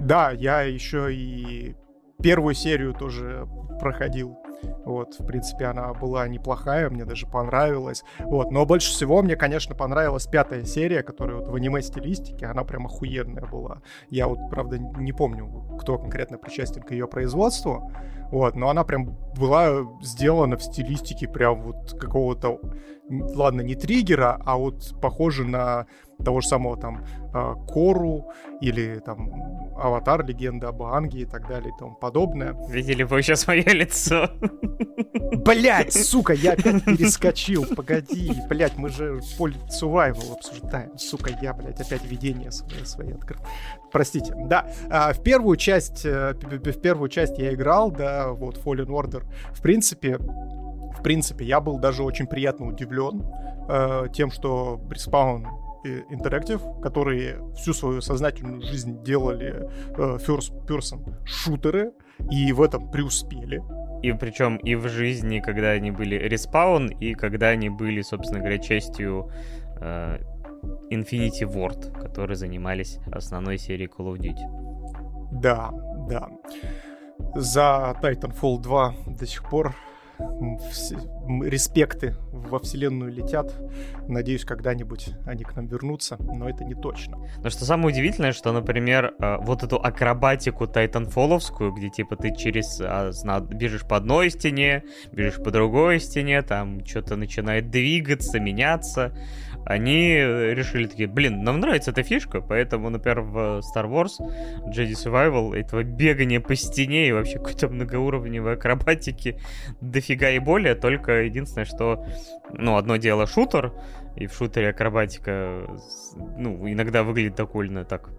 Да, я еще и первую серию тоже проходил. Вот, в принципе, она была неплохая, мне даже понравилась. Вот, но больше всего мне, конечно, понравилась пятая серия, которая вот в аниме-стилистике, она прям охуенная была. Я вот, правда, не помню, кто конкретно причастен к ее производству, вот, но она прям была сделана в стилистике прям вот какого-то, ладно, не триггера, а вот похоже на того же самого там а, Кору или там Аватар, Легенда об Анге и так далее и тому подобное. Видели бы сейчас мое лицо? Блять, сука, я опять перескочил. Погоди, блять, мы же поле survival обсуждаем. Сука, я, блять, опять видение свои, свои открыл. Простите. Да, а, в первую часть, э, в первую часть я играл, да, вот Fallen Order. В принципе, в принципе, я был даже очень приятно удивлен э, тем, что Respawn Interactive, которые всю свою сознательную жизнь делали э, first person шутеры и в этом преуспели. И причем и в жизни, когда они были респаун, и когда они были, собственно говоря, частью э, Infinity Ward, которые занимались основной серией Call of Duty. Да, да. За Titanfall 2 до сих пор респекты во вселенную летят. Надеюсь, когда-нибудь они к нам вернутся, но это не точно. Но что самое удивительное, что, например, э, вот эту акробатику тайтанфоловскую, где типа ты через а, бежишь по одной стене, бежишь по другой стене, там что-то начинает двигаться, меняться, они решили такие, блин, нам нравится эта фишка, поэтому, например, в Star Wars Jedi Survival этого бегания по стене и вообще какой-то многоуровневой акробатики дофига и более, только единственное, что, ну, одно дело шутер, и в шутере акробатика, ну, иногда выглядит довольно так,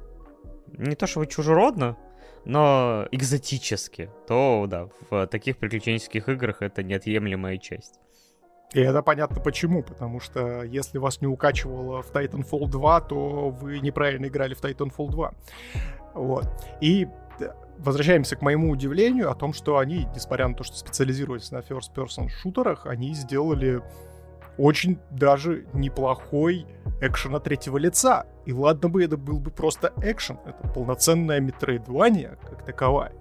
не то чтобы чужеродно, но экзотически, то, да, в таких приключенческих играх это неотъемлемая часть. И это понятно почему, потому что если вас не укачивало в Titanfall 2, то вы неправильно играли в Titanfall 2. Вот. И возвращаемся к моему удивлению о том, что они, несмотря на то, что специализировались на first-person шутерах, они сделали очень даже неплохой экшен от третьего лица. И ладно бы это был бы просто экшен, это полноценная метроидвания как таковая.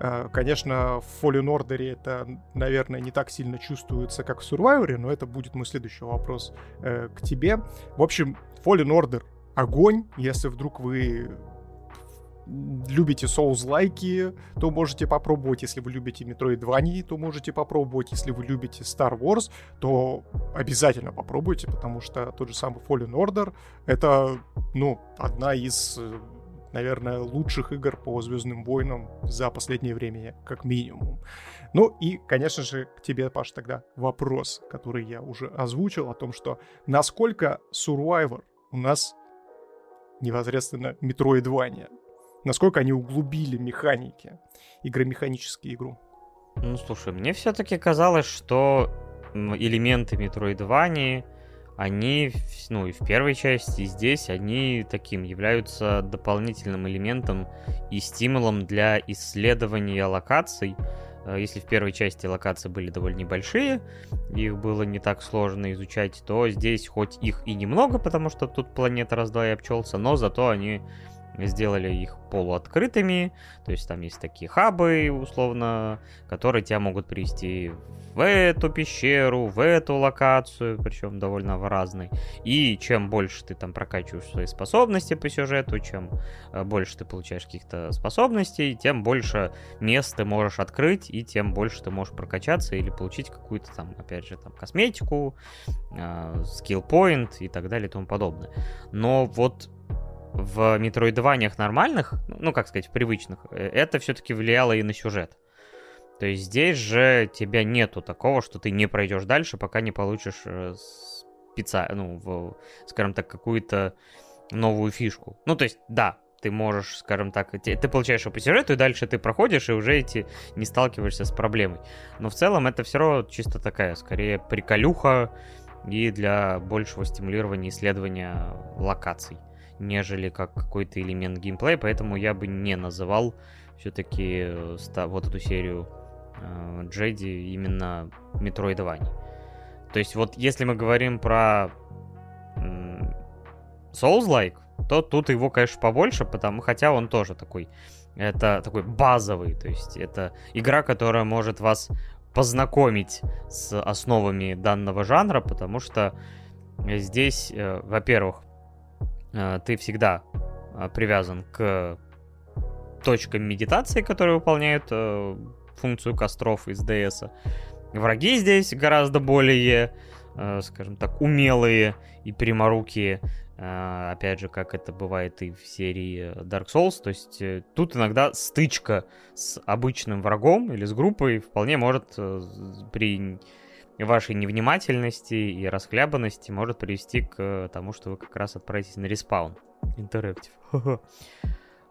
Э, конечно, в Fallen Order это, наверное, не так сильно чувствуется, как в Survivor, но это будет мой следующий вопрос э, к тебе. В общем, Fallen Order — огонь. Если вдруг вы любите Souls-лайки, то можете попробовать. Если вы любите Metroidvania, то можете попробовать. Если вы любите Star Wars, то обязательно попробуйте, потому что тот же самый Fallen Order — это, ну, одна из э, наверное, лучших игр по Звездным войнам за последнее время, как минимум. Ну и, конечно же, к тебе, Паш, тогда вопрос, который я уже озвучил, о том, что насколько Survivor у нас непосредственно Metroidvania, насколько они углубили механики, игромеханические игру. Ну, слушай, мне все-таки казалось, что элементы Metroidvania они, ну и в первой части, и здесь, они таким являются дополнительным элементом и стимулом для исследования локаций. Э, если в первой части локации были довольно небольшие, их было не так сложно изучать, то здесь хоть их и немного, потому что тут планета раз-два и обчелся, но зато они сделали их полуоткрытыми, то есть там есть такие хабы, условно, которые тебя могут привести в эту пещеру, в эту локацию, причем довольно в разной. И чем больше ты там прокачиваешь свои способности по сюжету, чем э, больше ты получаешь каких-то способностей, тем больше мест ты можешь открыть, и тем больше ты можешь прокачаться или получить какую-то там, опять же, там косметику, скилл-поинт э, и так далее и тому подобное. Но вот в метроидваниях нормальных, ну, как сказать, привычных, э, это все-таки влияло и на сюжет. То есть здесь же тебя нету такого, что ты не пройдешь дальше, пока не получишь э, спеца... ну, в, скажем так, какую-то новую фишку. Ну, то есть, да, ты можешь, скажем так, ты получаешь его по сюжету, и дальше ты проходишь, и уже эти не сталкиваешься с проблемой. Но в целом это все равно чисто такая, скорее, приколюха и для большего стимулирования исследования локаций нежели как какой-то элемент геймплея, поэтому я бы не называл все-таки э, вот эту серию э, Джеди именно Метроидвани. То есть вот если мы говорим про Souls-like, то тут его, конечно, побольше, потому хотя он тоже такой, это такой базовый, то есть это игра, которая может вас познакомить с основами данного жанра, потому что здесь, э, во-первых, ты всегда э, привязан к точкам медитации, которые выполняют э, функцию костров из DS. Враги здесь гораздо более, скажем так, умелые и пряморукие. Опять же, как это бывает и в серии Dark Souls. То есть тут иногда стычка с обычным врагом или с группой вполне может при вашей невнимательности и расхлябанности может привести к тому, что вы как раз отправитесь на респаун. Интерактив.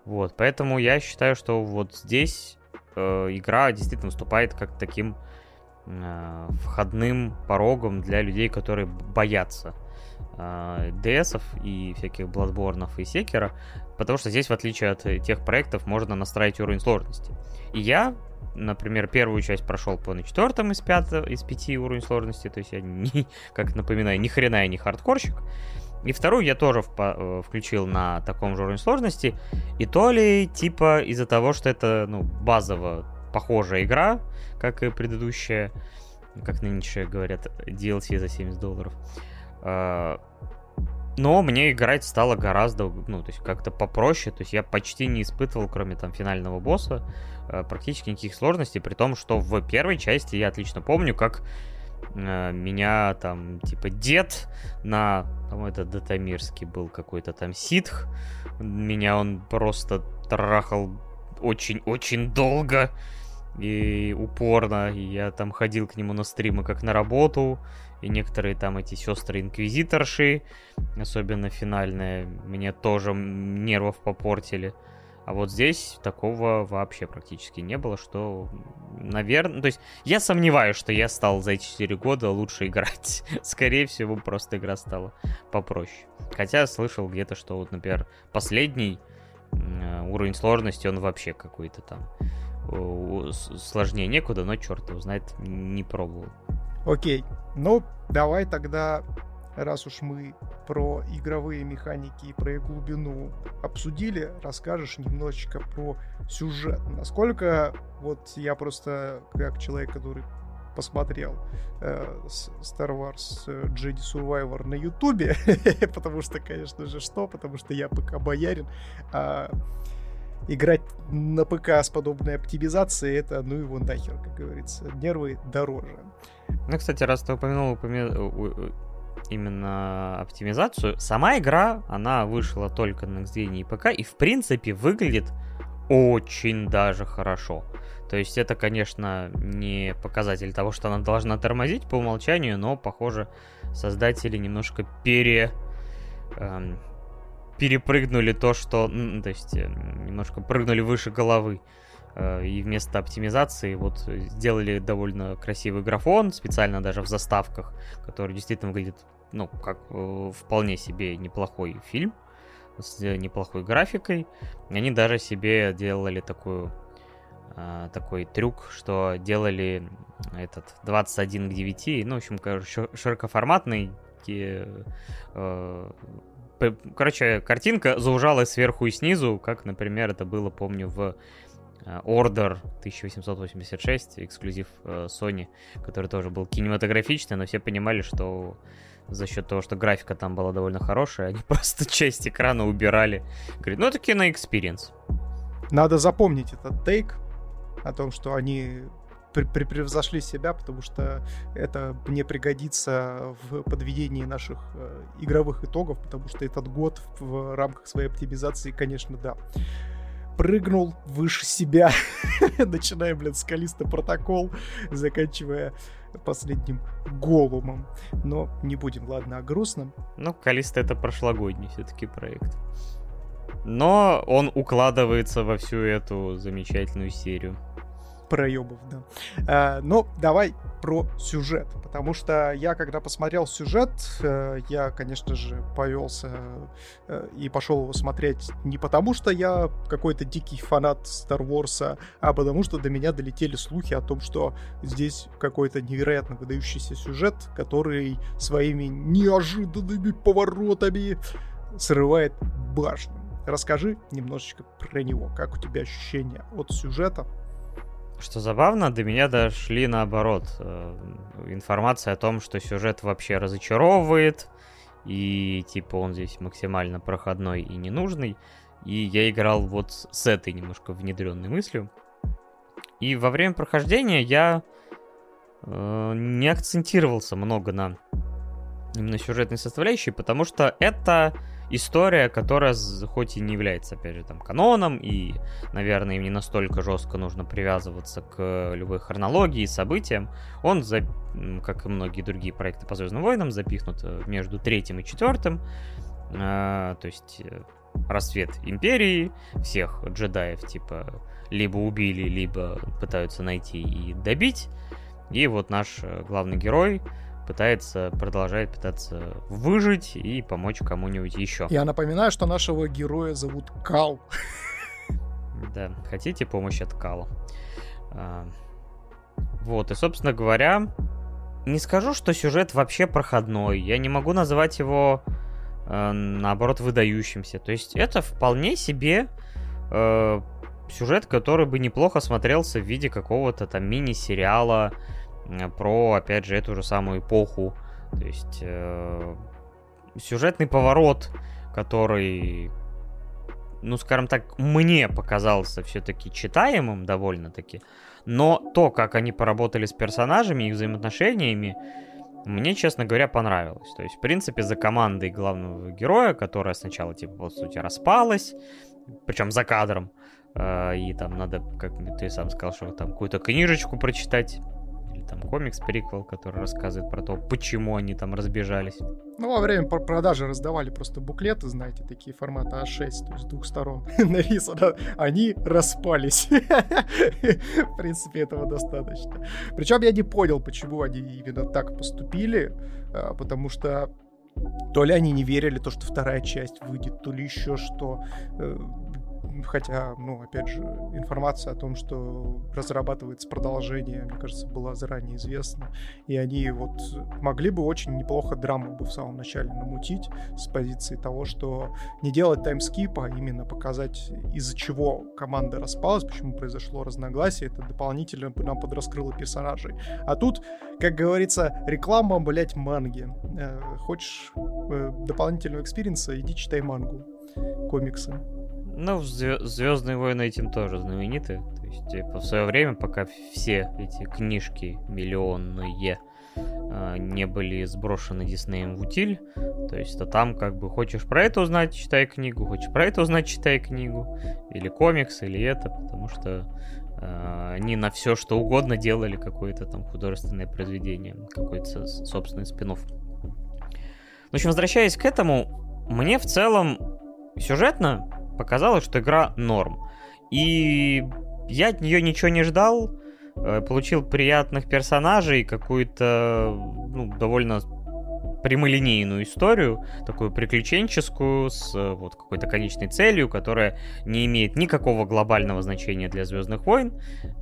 Вот, поэтому я считаю, что вот здесь э, игра действительно выступает как таким э, входным порогом для людей, которые боятся э, ds и всяких Bloodborne и Секера, потому что здесь, в отличие от тех проектов, можно настраивать уровень сложности. И я например, первую часть прошел по на четвертом из, пятого, из пяти уровень сложности, то есть я, не, как напоминаю, ни хрена я не хардкорщик, И вторую я тоже в, включил на таком же уровне сложности. И то ли, типа, из-за того, что это, ну, базово похожая игра, как и предыдущая, как нынче говорят, DLC за 70 долларов. Но мне играть стало гораздо, ну, то есть как-то попроще. То есть я почти не испытывал, кроме там финального босса, а, практически никаких сложностей, при том, что в первой части я отлично помню, как а, меня там, типа, дед на, там это Датамирский был какой-то там ситх, меня он просто трахал очень-очень долго, и упорно. И я там ходил к нему на стримы как на работу. И некоторые там эти сестры-инквизиторши, особенно финальные, мне тоже нервов попортили. А вот здесь такого вообще практически не было, что, наверное... То есть я сомневаюсь, что я стал за эти 4 года лучше играть. Скорее всего, просто игра стала попроще. Хотя слышал где-то, что вот, например, последний э, уровень сложности, он вообще какой-то там сложнее некуда, но черт его знает, не пробовал. Окей, ну давай тогда, раз уж мы про игровые механики и про их глубину обсудили, расскажешь немножечко про сюжет. Насколько вот я просто как человек, который посмотрел э, Star Wars э, Jedi Survivor на Ютубе, потому что, конечно же, что? Потому что я пока боярин. А играть на ПК с подобной оптимизацией, это ну его нахер, как говорится. Нервы дороже. Ну, кстати, раз ты упомянул упомя... именно оптимизацию, сама игра, она вышла только на Xbox и ПК, и в принципе выглядит очень даже хорошо. То есть это, конечно, не показатель того, что она должна тормозить по умолчанию, но, похоже, создатели немножко пере... Эм, перепрыгнули то, что... То есть э, немножко прыгнули выше головы. Э, и вместо оптимизации вот сделали довольно красивый графон, специально даже в заставках, который действительно выглядит, ну, как э, вполне себе неплохой фильм с неплохой графикой. Они даже себе делали такую такой трюк, что делали этот 21 к 9, ну, в общем, широкоформатный Короче, картинка заужалась сверху и снизу, как, например, это было, помню, в э, Order 1886, эксклюзив э, Sony, который тоже был кинематографичный, но все понимали, что за счет того, что графика там была довольно хорошая, они просто часть экрана убирали. Говорит, ну это кино experience. Надо запомнить этот take о том, что они превзошли себя, потому что это мне пригодится в подведении наших э, игровых итогов, потому что этот год в рамках своей оптимизации, конечно, да прыгнул выше себя, начиная, блин, с Callisto Protocol, заканчивая последним Голумом. Но не будем, ладно, о грустном. Ну, Калиста это прошлогодний все-таки проект. Но он укладывается во всю эту замечательную серию проебов, да. А, но давай про сюжет, потому что я, когда посмотрел сюжет, э, я, конечно же, повелся э, и пошел его смотреть не потому, что я какой-то дикий фанат Star Wars, а потому что до меня долетели слухи о том, что здесь какой-то невероятно выдающийся сюжет, который своими неожиданными поворотами срывает башню. Расскажи немножечко про него, как у тебя ощущения от сюжета, что забавно, до меня дошли наоборот э, информация о том, что сюжет вообще разочаровывает, и типа он здесь максимально проходной и ненужный. И я играл вот с этой немножко внедренной мыслью. И во время прохождения я э, не акцентировался много на именно сюжетной составляющей, потому что это история, которая хоть и не является, опять же, там, каноном, и, наверное, им не настолько жестко нужно привязываться к любой хронологии и событиям, он, за, как и многие другие проекты по Звездным войнам, запихнут э, между третьим и четвертым, а, то есть э, рассвет империи, всех джедаев, типа, либо убили, либо пытаются найти и добить, и вот наш э, главный герой, пытается, продолжает пытаться выжить и помочь кому-нибудь еще. Я напоминаю, что нашего героя зовут Кал. Да, хотите помощь от Кала. А, вот, и, собственно говоря, не скажу, что сюжет вообще проходной. Я не могу назвать его э, наоборот, выдающимся. То есть это вполне себе э, сюжет, который бы неплохо смотрелся в виде какого-то там мини-сериала про, опять же, эту же самую эпоху. То есть э, сюжетный поворот, который, ну, скажем так, мне показался все-таки читаемым довольно-таки. Но то, как они поработали с персонажами и взаимоотношениями, мне, честно говоря, понравилось. То есть, в принципе, за командой главного героя, которая сначала, типа, по сути, распалась, причем за кадром, э, и там надо, как ты сам сказал, что там какую-то книжечку прочитать, там комикс приквел, который рассказывает про то, почему они там разбежались. Ну, во время продажи раздавали просто буклеты, знаете, такие формата А6, то есть с двух сторон написано, они распались. В принципе, этого достаточно. Причем я не понял, почему они именно так поступили, а, потому что то ли они не верили, то, что вторая часть выйдет, то ли еще что. Хотя, ну, опять же, информация о том, что разрабатывается продолжение, мне кажется, была заранее известна. И они вот могли бы очень неплохо драму бы в самом начале намутить с позиции того, что не делать таймскипа, а именно показать, из-за чего команда распалась, почему произошло разногласие, это дополнительно нам подраскрыло персонажей. А тут, как говорится, реклама, блять, манги. Э, хочешь э, дополнительного experience а, иди читай мангу, комиксы. Ну, Звездные войны этим тоже знамениты. То есть, типа, в свое время, пока все эти книжки миллионные э, не были сброшены Диснеем в утиль, то есть, то там как бы хочешь про это узнать, читай книгу, хочешь про это узнать, читай книгу, или комикс, или это, потому что э, они на все что угодно делали какое-то там художественное произведение, какой-то собственный спин -офф. В общем, возвращаясь к этому, мне в целом сюжетно показалось, что игра норм. И я от нее ничего не ждал. Э, получил приятных персонажей, какую-то ну, довольно прямолинейную историю, такую приключенческую, с э, вот какой-то конечной целью, которая не имеет никакого глобального значения для Звездных войн,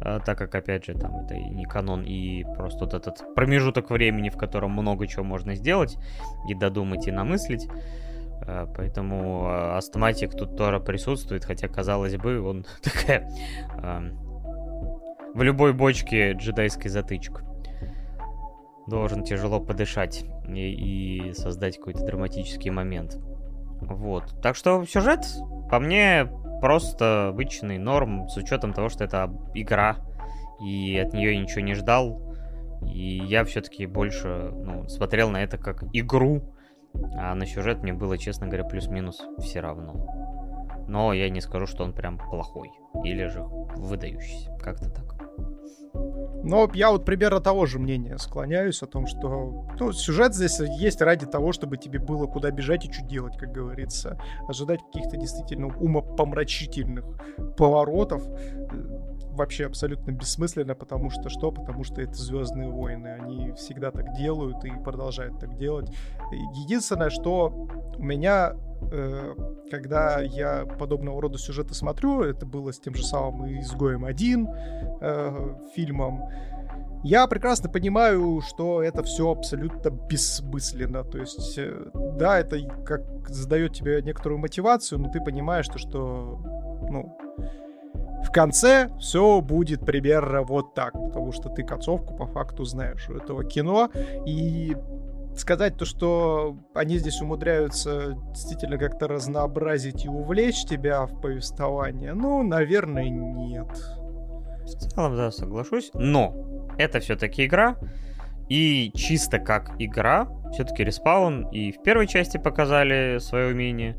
э, так как, опять же, там это и не канон, и просто вот этот промежуток времени, в котором много чего можно сделать, и додумать, и намыслить. Э, поэтому э, астматик тут тоже присутствует, хотя, казалось бы, он такая... В любой бочке джедайский затычка. Должен тяжело подышать и, и создать какой-то драматический момент. Вот. Так что сюжет, по мне, просто обычный норм, с учетом того, что это игра, и от нее ничего не ждал. И я все-таки больше ну, смотрел на это как игру, а на сюжет мне было, честно говоря, плюс-минус все равно. Но я не скажу, что он прям плохой. Или же выдающийся. Как-то так. Но я вот примерно того же мнения склоняюсь о том, что ну, сюжет здесь есть ради того, чтобы тебе было куда бежать и что делать, как говорится. Ожидать каких-то действительно умопомрачительных поворотов вообще абсолютно бессмысленно, потому что что? Потому что это Звездные войны. Они всегда так делают и продолжают так делать. Единственное, что у меня э, когда я подобного рода сюжеты смотрю, это было с тем же самым «Изгоем 1» э, фильмом, я прекрасно понимаю, что это все абсолютно бессмысленно. То есть, э, да, это как задает тебе некоторую мотивацию, но ты понимаешь, что, что ну, в конце все будет примерно вот так, потому что ты концовку по факту знаешь у этого кино, и сказать то, что они здесь умудряются действительно как-то разнообразить и увлечь тебя в повествование, ну, наверное, нет. В целом, да, соглашусь. Но это все-таки игра. И чисто как игра, все-таки респаун и в первой части показали свое умение.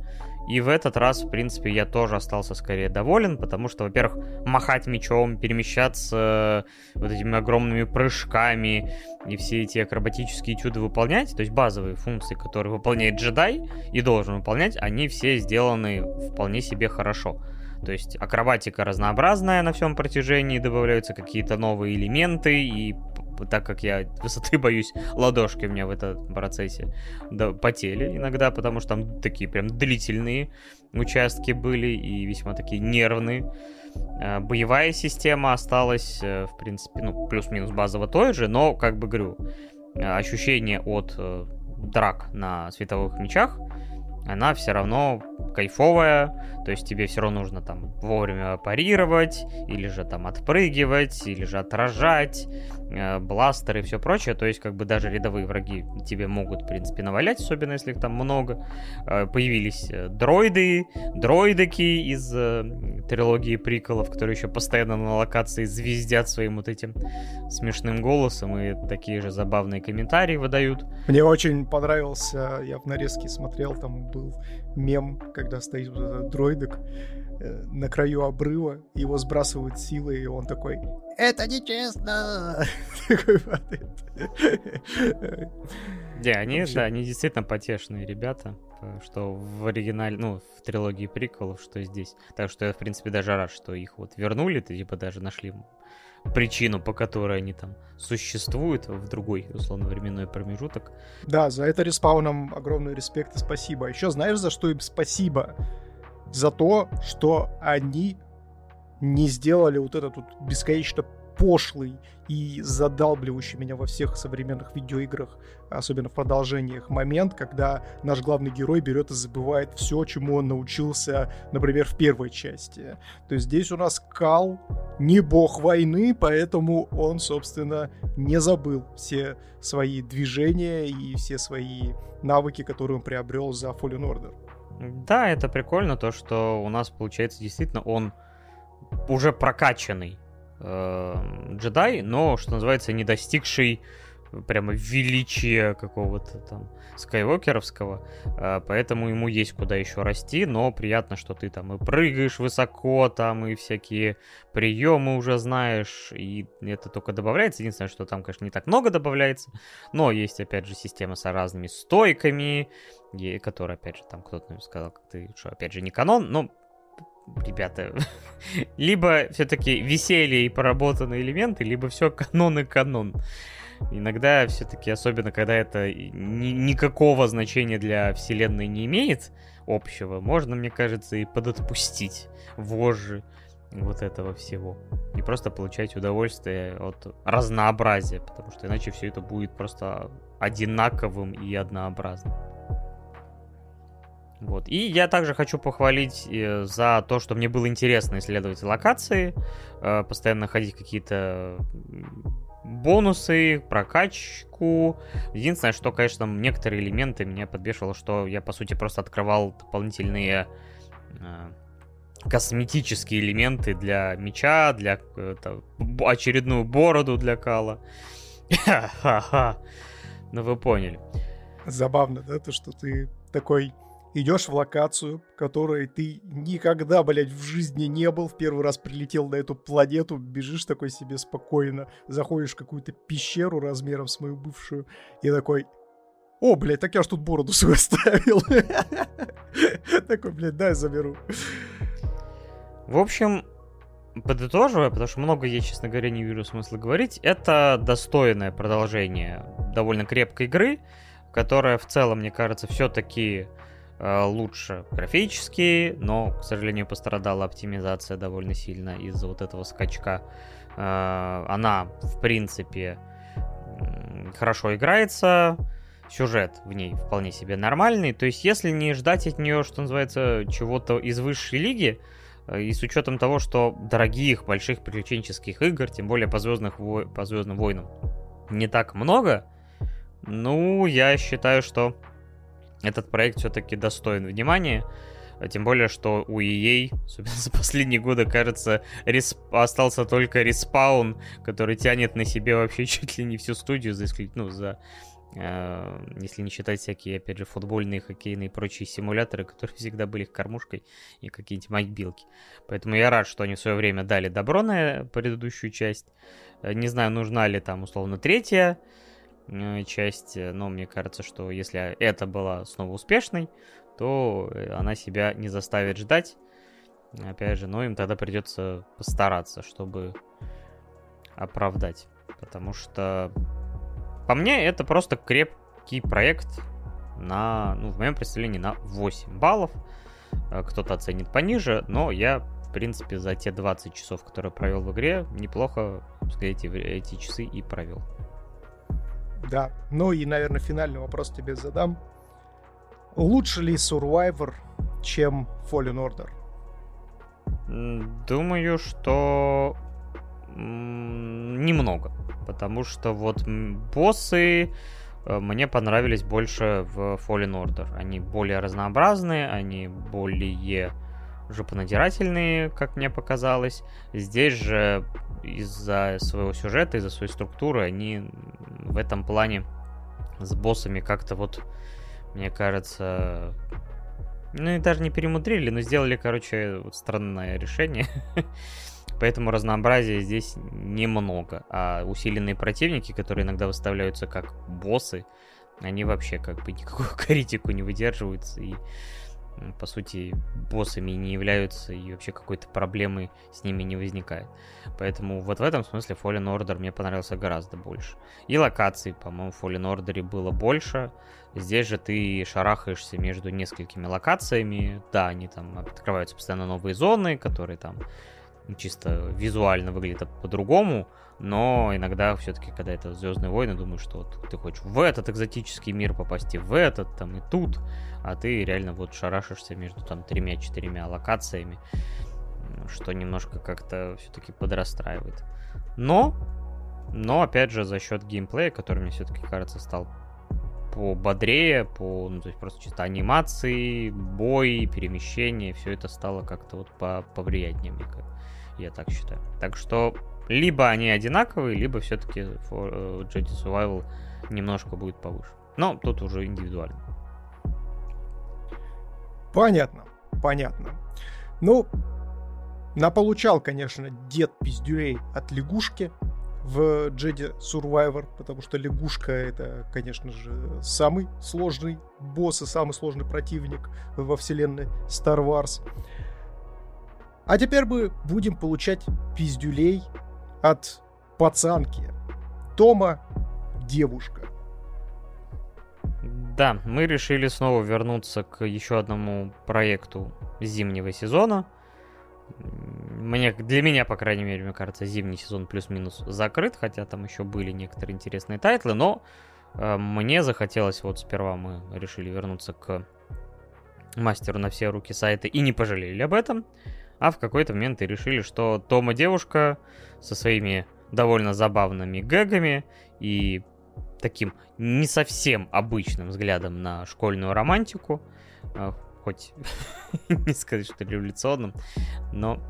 И в этот раз, в принципе, я тоже остался скорее доволен, потому что, во-первых, махать мечом, перемещаться вот этими огромными прыжками и все эти акробатические чуды выполнять, то есть базовые функции, которые выполняет джедай и должен выполнять, они все сделаны вполне себе хорошо. То есть акробатика разнообразная на всем протяжении, добавляются какие-то новые элементы, и так как я высоты боюсь, ладошки у меня в этом процессе да, потели иногда, потому что там такие прям длительные участки были и весьма такие нервные. А, боевая система осталась, э, в принципе, ну, плюс-минус базово той же, но, как бы говорю, ощущение от э, драк на световых мечах она все равно кайфовая, то есть тебе все равно нужно там вовремя парировать, или же там отпрыгивать, или же отражать, э, бластеры и все прочее, то есть как бы даже рядовые враги тебе могут, в принципе, навалять, особенно если их там много. Э, появились э, дроиды, дроидики из э, трилогии приколов, которые еще постоянно на локации звездят своим вот этим смешным голосом и такие же забавные комментарии выдают. Мне очень понравился, я в нарезке смотрел, там был мем, когда стоит вот этот дроидик э, на краю обрыва, его сбрасывают силы, и он такой «Это нечестно!» Такой падает. Они, да, они действительно потешные ребята, что в оригинале, ну, в трилогии приколов, что здесь. Так что я, в принципе, даже рад, что их вот вернули, типа даже нашли причину, по которой они там существуют в другой, условно, временной промежуток. Да, за это респаунам огромный респект и спасибо. А Еще знаешь, за что им спасибо? За то, что они не сделали вот этот вот бесконечно пошлый и задалбливающий меня во всех современных видеоиграх, особенно в продолжениях, момент, когда наш главный герой берет и забывает все, чему он научился, например, в первой части. То есть здесь у нас Кал не бог войны, поэтому он, собственно, не забыл все свои движения и все свои навыки, которые он приобрел за Fallen Order. Да, это прикольно, то, что у нас, получается, действительно он уже прокачанный э, джедай, но, что называется, не достигший прямо величия какого-то там скайвокеровского, э, поэтому ему есть куда еще расти, но приятно, что ты там и прыгаешь высоко, там и всякие приемы уже знаешь, и это только добавляется. Единственное, что там, конечно, не так много добавляется, но есть, опять же, система с разными стойками, которые, опять же, там кто-то сказал, как ты, что, опять же, не канон, но ребята, либо все-таки веселье и проработанные элементы, либо все канон и канон. Иногда все-таки, особенно когда это ни- никакого значения для вселенной не имеет общего, можно, мне кажется, и подотпустить вожжи вот этого всего. И просто получать удовольствие от разнообразия, потому что иначе все это будет просто одинаковым и однообразным. Вот. И я также хочу похвалить э, за то, что мне было интересно исследовать локации, э, постоянно находить какие-то бонусы, прокачку. Единственное, что, конечно, некоторые элементы меня подбешивало, что я, по сути, просто открывал дополнительные э, косметические элементы для меча, для это, очередную бороду для Кала. Ну вы поняли. Забавно, да, то, что ты такой идешь в локацию, которой ты никогда, блядь, в жизни не был, в первый раз прилетел на эту планету, бежишь такой себе спокойно, заходишь в какую-то пещеру размером с мою бывшую, и такой, о, блядь, так я ж тут бороду свою оставил. Такой, блядь, дай заберу. В общем, подытоживая, потому что много я, честно говоря, не вижу смысла говорить, это достойное продолжение довольно крепкой игры, которая в целом, мне кажется, все-таки лучше графически, но, к сожалению, пострадала оптимизация довольно сильно из-за вот этого скачка. Э, она, в принципе, хорошо играется, сюжет в ней вполне себе нормальный. То есть, если не ждать от нее, что называется, чего-то из высшей лиги, э, и с учетом того, что дорогих, больших приключенческих игр, тем более по, звездных по Звездным войнам, не так много, ну, я считаю, что этот проект все-таки достоин внимания. Тем более, что у EA, за последние годы, кажется, Resp... остался только Respawn, который тянет на себе вообще чуть ли не всю студию, за исключением, ну, за э, если не считать всякие, опять же, футбольные, хоккейные и прочие симуляторы, которые всегда были их кормушкой, и какие-нибудь майкбилки. Поэтому я рад, что они в свое время дали добро на предыдущую часть. Э, не знаю, нужна ли там, условно, третья часть, э, но мне кажется, что если это была снова успешной, то э, она себя не заставит ждать. Опять же, но им тогда придется постараться, чтобы оправдать. Потому что, по мне, это просто крепкий проект на, ну, в моем представлении, на 8 баллов. Кто-то оценит пониже, но я, в принципе, за те 20 часов, которые провел в игре, неплохо, сказать, эти, эти часы и провел. Да. Ну и, наверное, финальный вопрос тебе задам. Лучше ли Survivor, чем Fallen Order? Думаю, что немного. Потому что вот боссы э, мне понравились больше в Fallen Order. Они более разнообразные, они более жопонадирательные, как мне показалось. Здесь же из-за своего сюжета, из-за своей структуры, они в этом плане с боссами как-то вот, мне кажется, ну и даже не перемудрили, но сделали, короче, вот странное решение. Поэтому разнообразия здесь немного. А усиленные противники, которые иногда выставляются как боссы, они вообще как бы никакую критику не выдерживаются и по сути, боссами не являются, и вообще какой-то проблемы с ними не возникает. Поэтому вот в этом смысле Fallen Order мне понравился гораздо больше. И локаций, по-моему, в Fallen Order было больше. Здесь же ты шарахаешься между несколькими локациями. Да, они там открываются постоянно новые зоны, которые там чисто визуально выглядят по-другому, но иногда все-таки, когда это Звездные войны, думаю, что вот ты хочешь в этот экзотический мир попасть, в этот, там, и тут, а ты реально вот шарашишься между там тремя-четырьмя локациями, что немножко как-то все-таки подрастраивает. Но, но, опять же, за счет геймплея, который мне все-таки, кажется, стал пободрее, по, ну, то есть просто чисто анимации, бой, перемещение, все это стало как-то вот по повриятнее, мне кажется я так считаю. Так что либо они одинаковые, либо все-таки э, Jedi Survival немножко будет повыше. Но тут уже индивидуально. Понятно, понятно. Ну, наполучал, конечно, дед пиздюлей от лягушки в Jedi Survivor, потому что лягушка это, конечно же, самый сложный босс и самый сложный противник во вселенной Star Wars. А теперь мы будем получать пиздюлей от пацанки. Тома девушка. Да, мы решили снова вернуться к еще одному проекту зимнего сезона. Мне, для меня, по крайней мере, мне кажется, зимний сезон плюс-минус закрыт, хотя там еще были некоторые интересные тайтлы, но э, мне захотелось, вот сперва мы решили вернуться к мастеру на все руки Сайто и не пожалели об этом а в какой-то момент и решили, что Томо-девушка со своими довольно забавными гэгами и таким не совсем обычным взглядом на школьную романтику, а, хоть не сказать, что революционным, но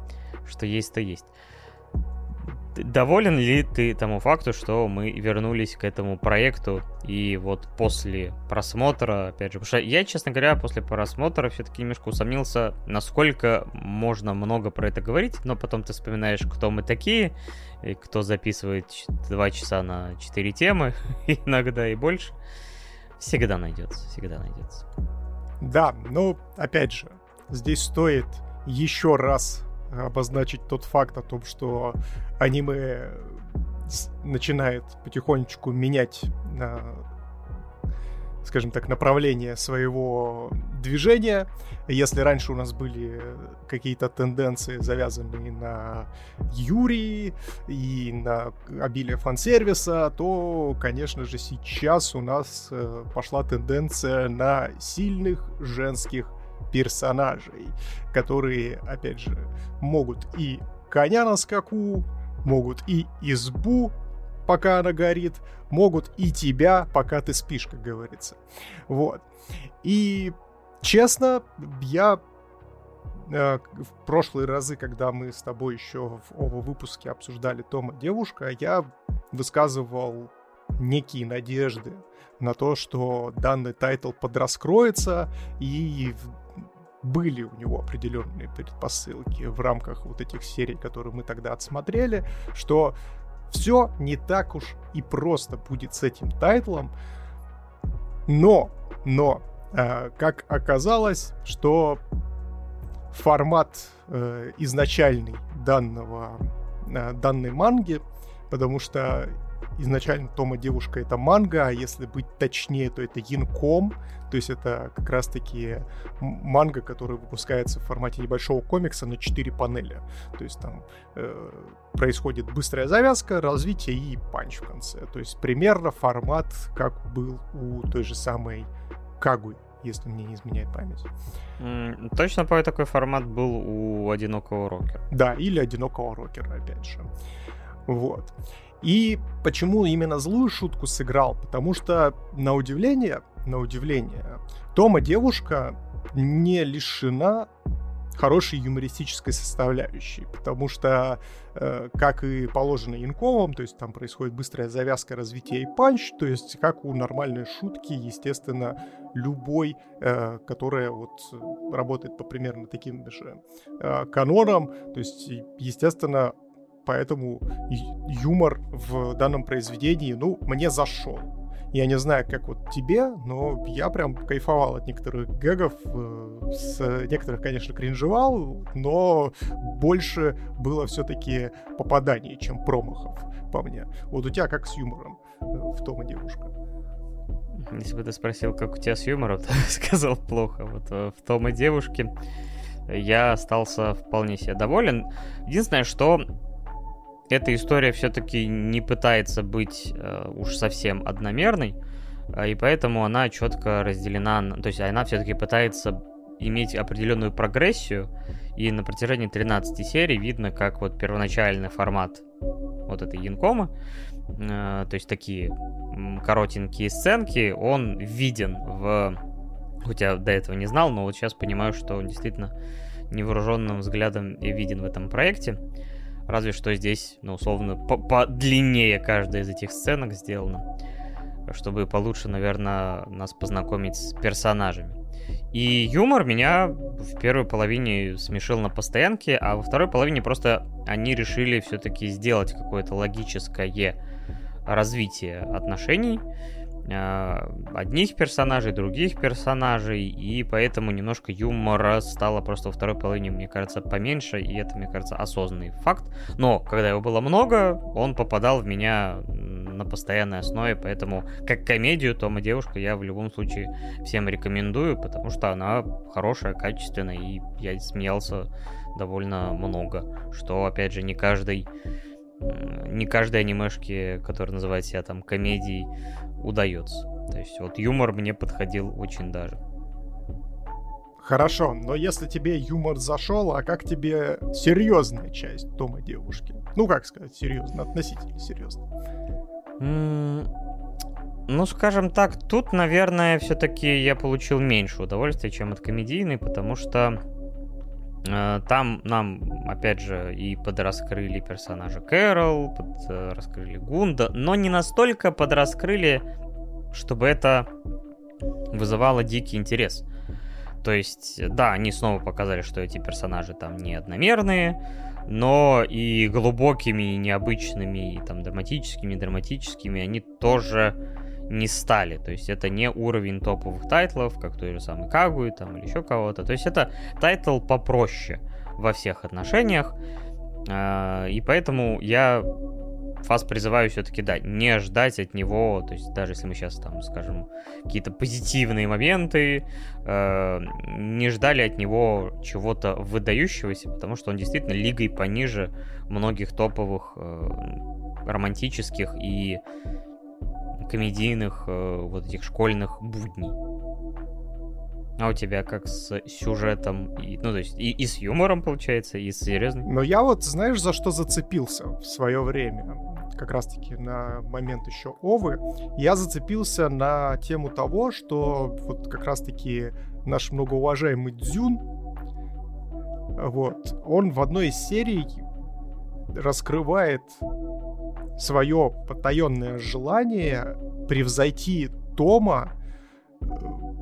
что есть, то есть. Доволен ли ты тому факту, что мы вернулись к этому проекту и вот после просмотра, опять же, потому что я, честно говоря, после просмотра все-таки немножко усомнился, насколько можно много про это говорить, но потом ты вспоминаешь, кто мы такие, и кто записывает 2 часа на 4 темы, иногда и больше. Всегда найдется, всегда найдется. Да, ну, опять же, здесь стоит еще раз обозначить тот факт о том, что аниме начинает потихонечку менять скажем так, направление своего движения. Если раньше у нас были какие-то тенденции, завязанные на Юрии и на обилие фан-сервиса, то, конечно же, сейчас у нас э, пошла тенденция на сильных женских персонажей, которые, опять же, могут и коня на скаку, могут и избу, пока она горит, могут и тебя, пока ты спишь, как говорится. Вот. И, честно, я э, в прошлые разы, когда мы с тобой еще в оба выпуске обсуждали Тома девушка, я высказывал некие надежды на то, что данный тайтл подраскроется и были у него определенные предпосылки в рамках вот этих серий, которые мы тогда отсмотрели, что все не так уж и просто будет с этим тайтлом. Но, но, э, как оказалось, что формат э, изначальный данного, э, данной манги, потому что изначально Тома девушка это манга, а если быть точнее, то это Янком, то есть это как раз-таки манга, которая выпускается в формате небольшого комикса на 4 панели. То есть там э, происходит быстрая завязка, развитие и панч в конце. То есть примерно формат, как был у той же самой Кагуй если мне не изменяет память. Mm, точно помню, такой формат был у «Одинокого рокера». Да, или «Одинокого рокера», опять же. Вот. И почему именно злую шутку сыграл? Потому что, на удивление, на удивление, Тома девушка не лишена хорошей юмористической составляющей, потому что, э, как и положено инковым, то есть там происходит быстрая завязка, развития и панч, то есть как у нормальной шутки, естественно, любой, э, которая вот работает по примерно таким же э, канонам, то есть, естественно, поэтому юмор в данном произведении, ну, мне зашел. Я не знаю, как вот тебе, но я прям кайфовал от некоторых гэгов. Э, с некоторых, конечно, кринжевал, но больше было все-таки попаданий, чем промахов по мне. Вот у тебя как с юмором э, в Тома девушка? Если бы ты спросил, как у тебя с юмором, то сказал плохо. Вот э, в Тома девушке я остался вполне себе доволен. Единственное, что эта история все-таки не пытается быть э, уж совсем одномерной, э, и поэтому она четко разделена, то есть она все-таки пытается иметь определенную прогрессию, и на протяжении 13 серий видно, как вот первоначальный формат вот этой Янкомы, э, то есть такие коротенькие сценки, он виден в... Хотя до этого не знал, но вот сейчас понимаю, что он действительно невооруженным взглядом виден в этом проекте. Разве что здесь, ну, условно, подлиннее каждая из этих сценок сделана, чтобы получше, наверное, нас познакомить с персонажами. И юмор меня в первой половине смешил на постоянке, а во второй половине просто они решили все-таки сделать какое-то логическое развитие отношений одних персонажей, других персонажей, и поэтому немножко юмора стало просто во второй половине, мне кажется, поменьше, и это, мне кажется, осознанный факт. Но, когда его было много, он попадал в меня на постоянной основе, поэтому как комедию Тома девушка я в любом случае всем рекомендую, потому что она хорошая, качественная, и я смеялся довольно много, что, опять же, не каждый не каждой анимешке, которая называет себя там комедией, удается. То есть вот юмор мне подходил очень даже. Хорошо, но если тебе юмор зашел, а как тебе серьезная часть Тома девушки? Ну, как сказать, серьезно, относительно серьезно. Mm, ну, скажем так, тут, наверное, все-таки я получил меньше удовольствия, чем от комедийной, потому что там нам, опять же, и подраскрыли персонажа Кэрол, подраскрыли Гунда, но не настолько подраскрыли чтобы это вызывало дикий интерес. То есть, да, они снова показали, что эти персонажи там не одномерные, но и глубокими, и необычными, и там драматическими, и драматическими они тоже не стали. То есть это не уровень топовых тайтлов, как той же самой Кагуи там или еще кого-то. То есть это тайтл попроще во всех отношениях. А, и поэтому я вас призываю все-таки, да, не ждать от него, то есть даже если мы сейчас там скажем какие-то позитивные моменты, э, не ждали от него чего-то выдающегося, потому что он действительно лигой пониже многих топовых э, романтических и комедийных э, вот этих школьных будней. А у тебя как с сюжетом, и, ну то есть и, и с юмором получается, и с серьезным? Но я вот знаешь за что зацепился в свое время? как раз-таки на момент еще Овы, я зацепился на тему того, что вот как раз-таки наш многоуважаемый Дзюн, вот, он в одной из серий раскрывает свое потаенное желание превзойти Тома, э,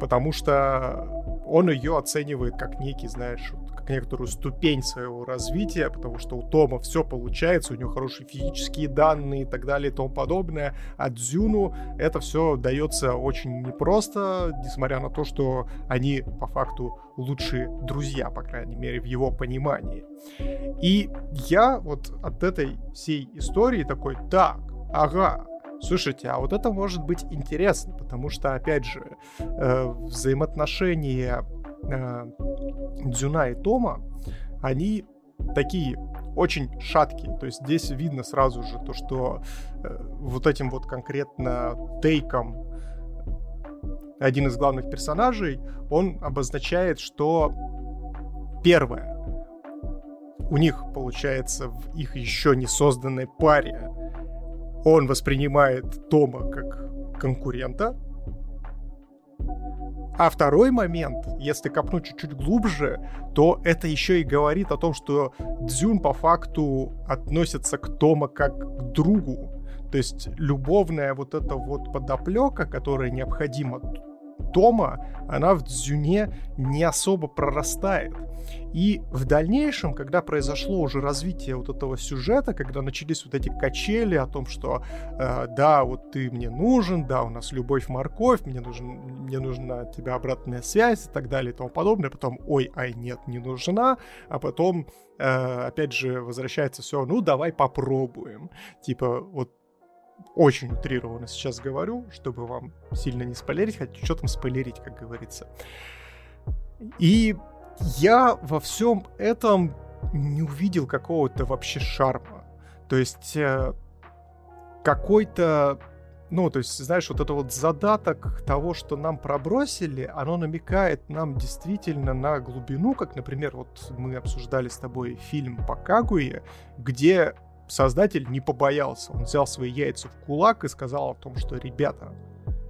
потому что он ее оценивает как некий, знаешь, как некоторую ступень своего развития, потому что у Тома все получается, у него хорошие физические данные и так далее и тому подобное. А Дзюну это все дается очень непросто, несмотря на то, что они по факту лучшие друзья, по крайней мере, в его понимании. И я вот от этой всей истории такой, так, ага, Слушайте, а вот это может быть интересно, потому что, опять же, э, взаимоотношения э, Дзюна и Тома, они такие очень шаткие. То есть здесь видно сразу же то, что э, вот этим вот конкретно тейком один из главных персонажей, он обозначает, что первое, у них, получается, в их еще не созданной паре он воспринимает Тома как конкурента, а второй момент, если копнуть чуть-чуть глубже, то это еще и говорит о том, что Дзюн по факту относится к Тома как к другу. То есть любовная вот эта вот подоплека, которая необходима Тома, она в Дзюне не особо прорастает. И в дальнейшем, когда произошло уже развитие вот этого сюжета, когда начались вот эти качели о том, что э, да, вот ты мне нужен, да, у нас любовь-морковь, мне, нужен, мне нужна от тебя обратная связь и так далее и тому подобное, потом, ой, ай, нет, не нужна, а потом, э, опять же, возвращается все, ну, давай попробуем. Типа, вот очень утрированно сейчас говорю, чтобы вам сильно не спойлерить, хотя что там спойлерить, как говорится. И я во всем этом не увидел какого-то вообще шарма. То есть э, какой-то, ну, то есть, знаешь, вот это вот задаток того, что нам пробросили, оно намекает нам действительно на глубину, как, например, вот мы обсуждали с тобой фильм по Кагуе, где создатель не побоялся. Он взял свои яйца в кулак и сказал о том, что, ребята,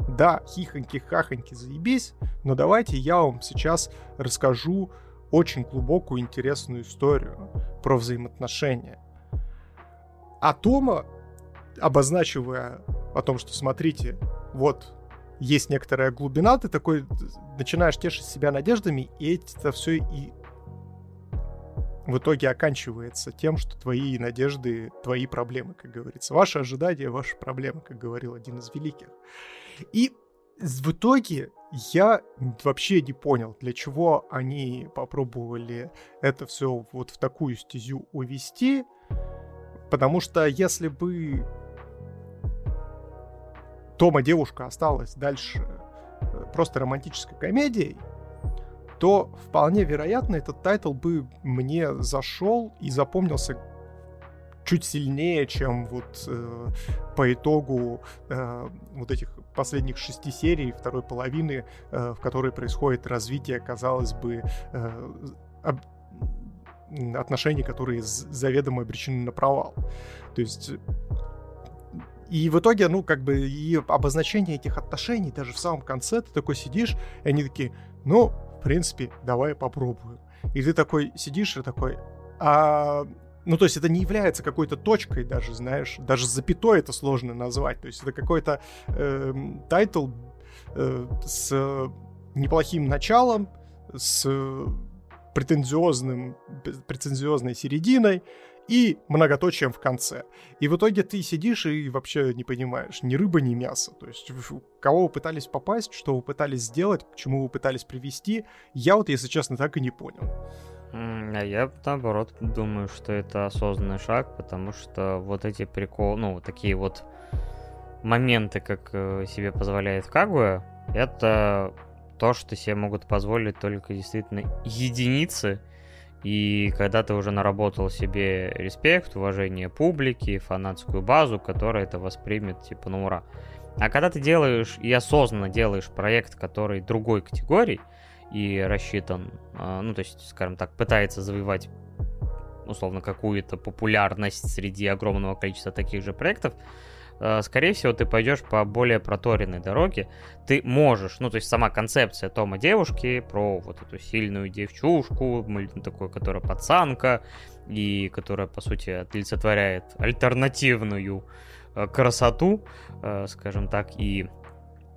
да, хихоньки-хахоньки, заебись, но давайте я вам сейчас расскажу очень глубокую интересную историю про взаимоотношения. А Тома, обозначивая о том, что смотрите, вот есть некоторая глубина, ты такой начинаешь тешить себя надеждами, и это все и в итоге оканчивается тем, что твои надежды, твои проблемы, как говорится. Ваши ожидания, ваши проблемы, как говорил один из великих. И в итоге я вообще не понял, для чего они попробовали это все вот в такую стезю увести, потому что если бы Томо-девушка осталась дальше э, просто романтической комедией, то вполне вероятно этот тайтл бы мне зашел и запомнился чуть сильнее, чем вот э, по итогу э, вот этих последних шести серий второй половины, э, в которой происходит развитие, казалось бы, э, об... отношений, которые заведомо обречены на провал. То есть и в итоге, ну, как бы, и обозначение этих отношений, даже в самом конце, ты такой сидишь, и они такие, ну, в принципе, давай попробуем. И ты такой сидишь и такой, а ну, то есть это не является какой-то точкой даже, знаешь, даже запятой это сложно назвать. То есть это какой-то э, тайтл э, с неплохим началом, с претензиозным, претензиозной серединой и многоточием в конце. И в итоге ты сидишь и вообще не понимаешь ни рыба, ни мясо. То есть кого вы пытались попасть, что вы пытались сделать, к чему вы пытались привести, я вот, если честно, так и не понял. А я, наоборот, думаю, что это осознанный шаг, потому что вот эти приколы, ну, такие вот моменты, как э, себе позволяет Кагуя, это то, что себе могут позволить только действительно единицы. И когда ты уже наработал себе респект, уважение публики, фанатскую базу, которая это воспримет, типа, ну ура. А когда ты делаешь и осознанно делаешь проект, который другой категории, и рассчитан, а, ну, то есть, скажем так, пытается завоевать условно какую-то популярность среди огромного количества таких же проектов, скорее всего, ты пойдешь по более проторенной дороге. Ты можешь, ну, то есть сама концепция Тома девушки про вот эту сильную девчушку, такую, которая пацанка, и которая, по сути, олицетворяет альтернативную а, красоту, скажем так, и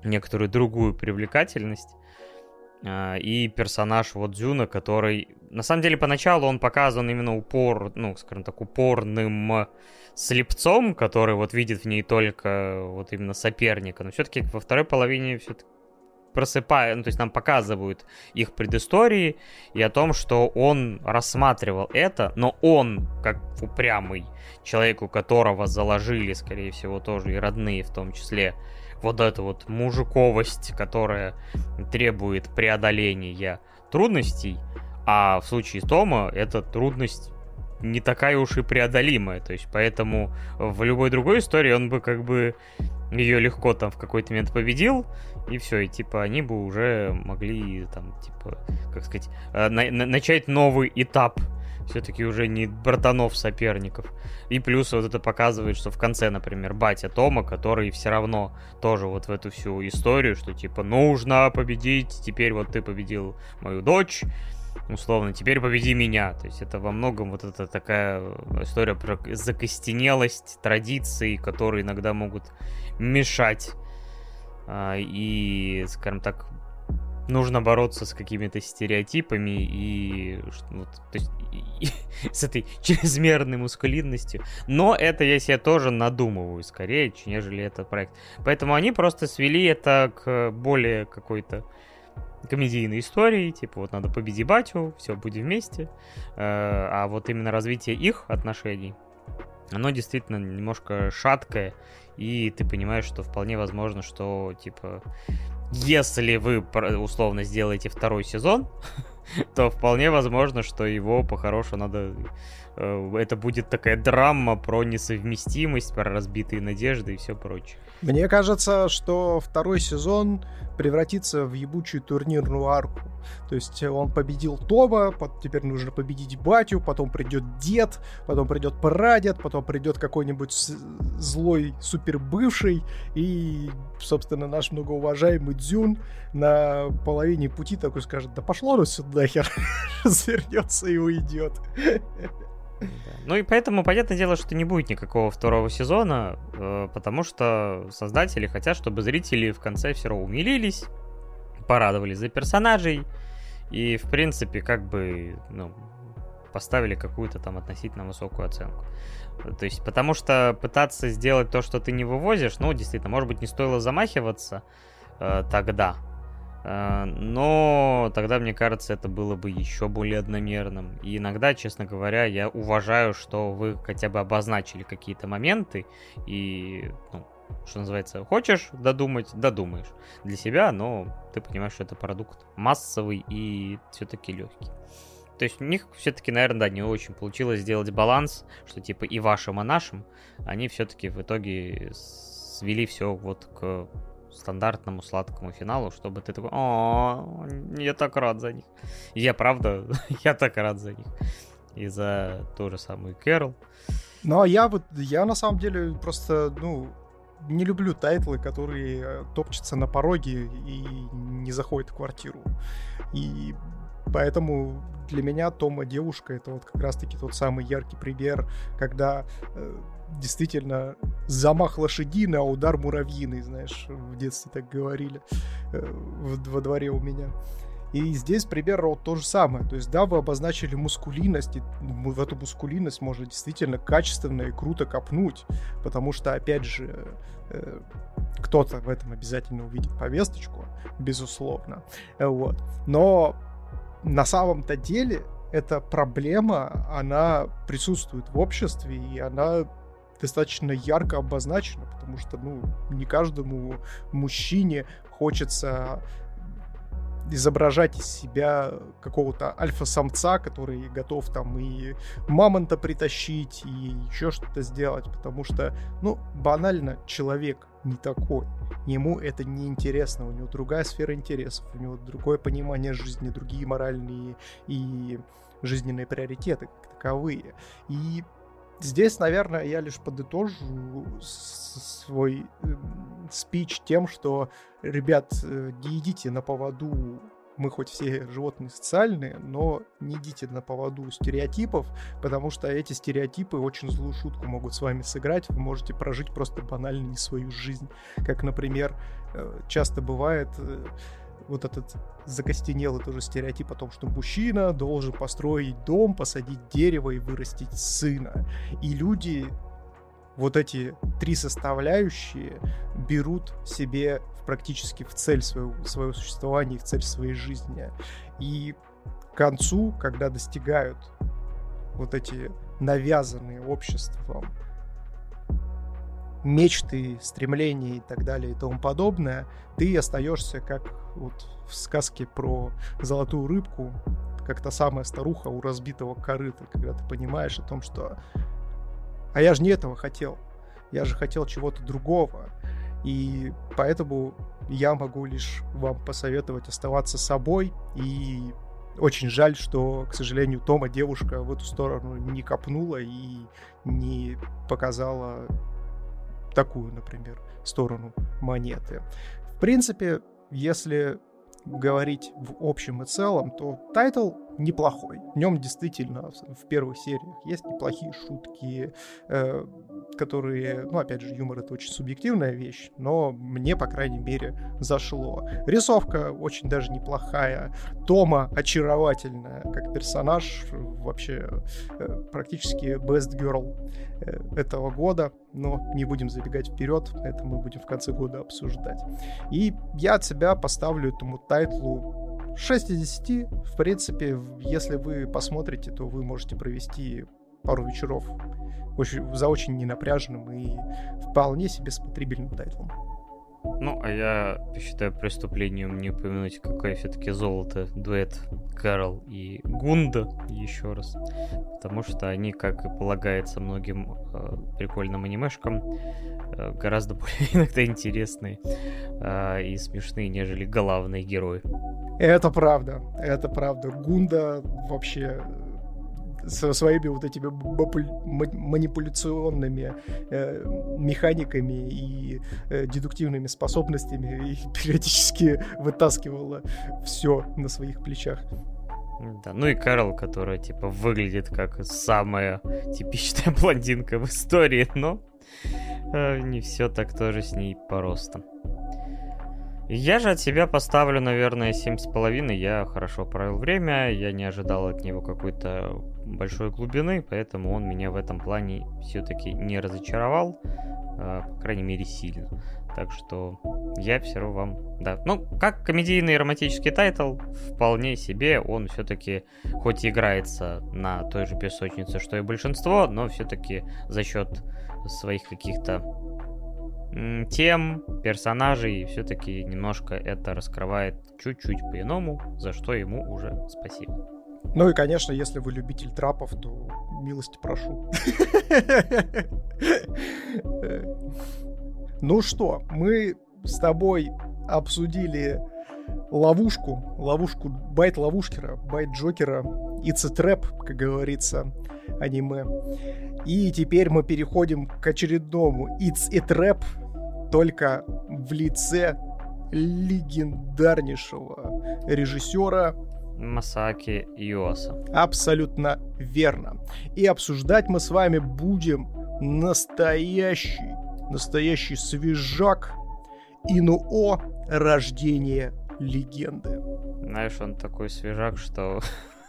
некоторую другую привлекательность, и персонаж вот Дзюна, который... На самом деле, поначалу он показан именно упор, ну, скажем так, упорным слепцом, который вот видит в ней только вот именно соперника. Но все-таки во второй половине все-таки просыпают, ну, то есть нам показывают их предыстории и о том, что он рассматривал это, но он, как упрямый человек, у которого заложили, скорее всего, тоже и родные в том числе, вот эта вот мужиковость, которая требует преодоления трудностей, а в случае Тома эта трудность не такая уж и преодолимая. То есть поэтому в любой другой истории он бы как бы ее легко там в какой-то момент победил, и все, и типа они бы уже могли там, типа, как сказать, э, на- на- начать новый этап все-таки уже не братанов соперников. И плюс вот это показывает, что в конце, например, батя Тома, который все равно тоже вот в эту всю историю, что типа нужно победить, теперь вот ты победил мою дочь, условно, теперь победи меня. То есть это во многом вот это такая история про закостенелость традиций, которые иногда могут мешать. А, и, скажем так, нужно бороться с какими-то стереотипами и, вот, то есть, и, и, с этой чрезмерной мускулинностью. Но это я себе тоже надумываю скорее, нежели это проект. Поэтому они просто свели это к более какой-то комедийной истории, типа вот надо победи батю, все, будем вместе. А вот именно развитие их отношений, оно действительно немножко шаткое, и ты понимаешь, что вполне возможно, что, типа, если вы условно сделаете второй сезон, то вполне возможно, что его по-хорошему надо... Э, это будет такая драма про несовместимость, про разбитые надежды и все прочее. Мне кажется, что второй сезон превратится в ебучую турнирную арку. То есть он победил Тома, теперь нужно победить батю, потом придет дед, потом придет прадед, потом придет какой-нибудь злой супербывший, и, собственно, наш многоуважаемый Дзюн на половине пути такой скажет, да пошло оно сюда нахер, развернется и уйдет. Ну и поэтому понятное дело, что не будет никакого второго сезона, э, потому что создатели хотят, чтобы зрители в конце все равно умилились, порадовались за персонажей и, в принципе, как бы, ну, поставили какую-то там относительно высокую оценку. То есть, потому что пытаться сделать то, что ты не вывозишь, ну, действительно, может быть, не стоило замахиваться э, тогда, но тогда, мне кажется, это было бы еще более одномерным. И иногда, честно говоря, я уважаю, что вы хотя бы обозначили какие-то моменты и, ну, что называется, хочешь додумать, додумаешь для себя, но ты понимаешь, что это продукт массовый и все-таки легкий. То есть у них все-таки, наверное, да, не очень получилось сделать баланс, что типа и вашим, и нашим, они все-таки в итоге свели все вот к стандартному сладкому финалу, чтобы ты такой, о, я так рад за них. я правда, я так рад за них. И за ту же самую Кэрол. Ну, а я вот, я на самом деле просто, ну, не люблю тайтлы, которые э, топчутся на пороге и не заходят в квартиру. И поэтому для меня Тома девушка это вот как раз-таки тот самый яркий пример, когда э, действительно замах лошадиный, а удар муравьиный, знаешь, в детстве так говорили э, во дворе у меня. И здесь примерно вот то же самое. То есть, да, вы обозначили мускулинность, и в эту мускулинность можно действительно качественно и круто копнуть, потому что, опять же, э, кто-то в этом обязательно увидит повесточку, безусловно. Вот. Но на самом-то деле эта проблема, она присутствует в обществе, и она достаточно ярко обозначено, потому что, ну, не каждому мужчине хочется изображать из себя какого-то альфа-самца, который готов там и мамонта притащить, и еще что-то сделать, потому что, ну, банально, человек не такой. Ему это не интересно, у него другая сфера интересов, у него другое понимание жизни, другие моральные и жизненные приоритеты как таковые. И Здесь, наверное, я лишь подытожу свой эм, спич тем, что, ребят, э, не идите на поводу мы хоть все животные социальные, но не идите на поводу стереотипов, потому что эти стереотипы очень злую шутку могут с вами сыграть. Вы можете прожить просто банально не свою жизнь. Как, например, э, часто бывает, э, вот этот закостенелый тоже стереотип о том, что мужчина должен построить дом, посадить дерево и вырастить сына. И люди вот эти три составляющие берут себе практически в цель своего, своего существования, в цель своей жизни. И к концу, когда достигают вот эти навязанные обществом мечты, стремления и так далее и тому подобное, ты остаешься как вот в сказке про золотую рыбку, как та самая старуха у разбитого корыта, когда ты понимаешь о том, что а я же не этого хотел, я же хотел чего-то другого. И поэтому я могу лишь вам посоветовать оставаться собой и очень жаль, что, к сожалению, Томо-девушка в эту сторону не копнула и не показала такую, например, сторону монеты. В принципе, если говорить в общем и целом, то тайтл неплохой. В нем действительно в первых сериях есть неплохие шутки, э, которые, ну, опять же, юмор это очень субъективная вещь, но мне, по крайней мере, зашло. Рисовка очень даже неплохая. Тома очаровательная, как персонаж, вообще э, практически best girl э, этого года, но не будем забегать вперед, это мы будем в конце года обсуждать. И я от себя поставлю этому тайтлу 6 из 10. В принципе, если вы посмотрите, то вы можете провести пару вечеров очень, за очень ненапряженным и вполне себе смотрибельным тайтлом. Ну, а я считаю преступлением не упомянуть, какое все-таки золото дуэт Карл и Гунда еще раз. Потому что они, как и полагается многим э, прикольным анимешкам, э, гораздо более иногда интересные э, и смешные, нежели главные герои. Это правда, это правда. Гунда вообще со своими вот этими манипуляционными э, механиками и э, дедуктивными способностями и периодически вытаскивала все на своих плечах. Да, ну и Карл, которая, типа, выглядит как самая типичная блондинка в истории, но э, не все так тоже с ней по ростам. Я же от себя поставлю, наверное, 7,5. Я хорошо провел время, я не ожидал от него какой-то большой глубины, поэтому он меня в этом плане все-таки не разочаровал, э, по крайней мере, сильно. Так что я все равно вам... Да. Ну, как комедийный романтический тайтл, вполне себе он все-таки, хоть и играется на той же песочнице, что и большинство, но все-таки за счет своих каких-то тем, персонажей, все-таки немножко это раскрывает чуть-чуть по-иному, за что ему уже спасибо. Ну и, конечно, если вы любитель трапов, то милости прошу. Ну что, мы с тобой обсудили ловушку, ловушку байт ловушкера, байт Джокера, It's a Trap, как говорится, аниме. И теперь мы переходим к очередному It's a Trap, только в лице легендарнейшего режиссера Масаки Юоса. Абсолютно верно. И обсуждать мы с вами будем настоящий, настоящий свежак Инуо «Рождение легенды». Знаешь, он такой свежак, что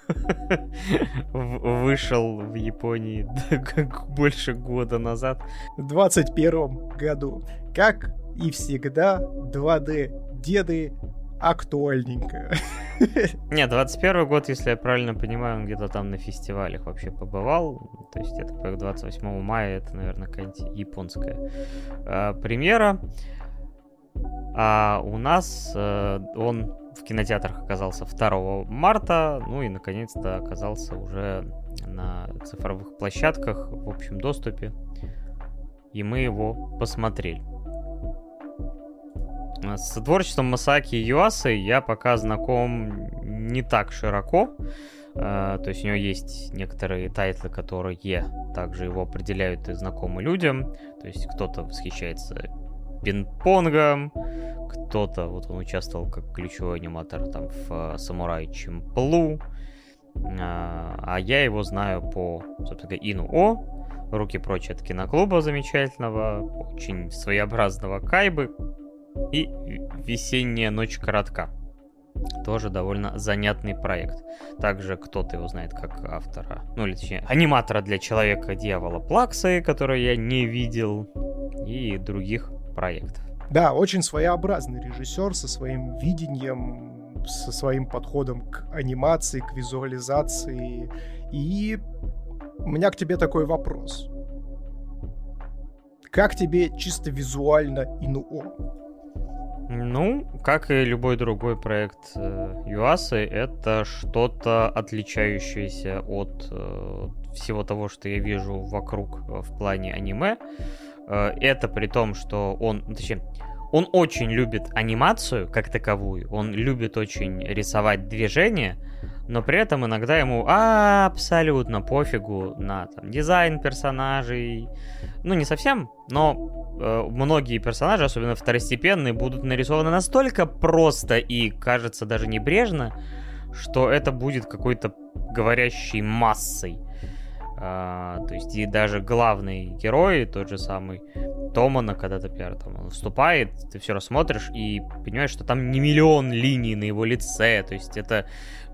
вышел в Японии больше года назад. В 21 году. Как и всегда, 2D деды актуальненько. Не, 21 год, если я правильно понимаю, он где-то там на фестивалях вообще побывал. То есть это 28 мая, это, наверное, какая-нибудь японская э, премьера. А у нас э, он в кинотеатрах оказался 2 марта, ну и наконец-то оказался уже на цифровых площадках в общем доступе. И мы его посмотрели. С творчеством Масаки Юасы я пока знаком не так широко. Э, то есть у него есть некоторые тайтлы, которые также его определяют и знакомы людям. То есть кто-то восхищается пинг-понгом, кто-то, вот он участвовал как ключевой аниматор там в э, Самурай Чемплу, а я его знаю по, собственно Ину О, Руки прочь от киноклуба замечательного, очень своеобразного Кайбы, и «Весенняя ночь коротка». Тоже довольно занятный проект. Также кто-то его знает как автора, ну или точнее, аниматора для Человека-дьявола Плаксы, который я не видел, и других проектов. Да, очень своеобразный режиссер со своим видением, со своим подходом к анимации, к визуализации. И у меня к тебе такой вопрос. Как тебе чисто визуально ИНУО? Ну, как и любой другой проект э, ЮАСы, это что-то отличающееся от э, всего того, что я вижу вокруг э, в плане аниме. Это при том, что он, ну, точнее, он очень любит анимацию как таковую, он любит очень рисовать движения, но при этом иногда ему абсолютно пофигу на там, дизайн персонажей. Ну, не совсем, но э, многие персонажи, особенно второстепенные, будут нарисованы настолько просто и, кажется, даже небрежно, что это будет какой-то говорящей массой. А, то есть и даже главный герой, тот же самый Томана, когда, например, там он вступает, ты все рассмотришь и понимаешь, что там не миллион линий на его лице, то есть это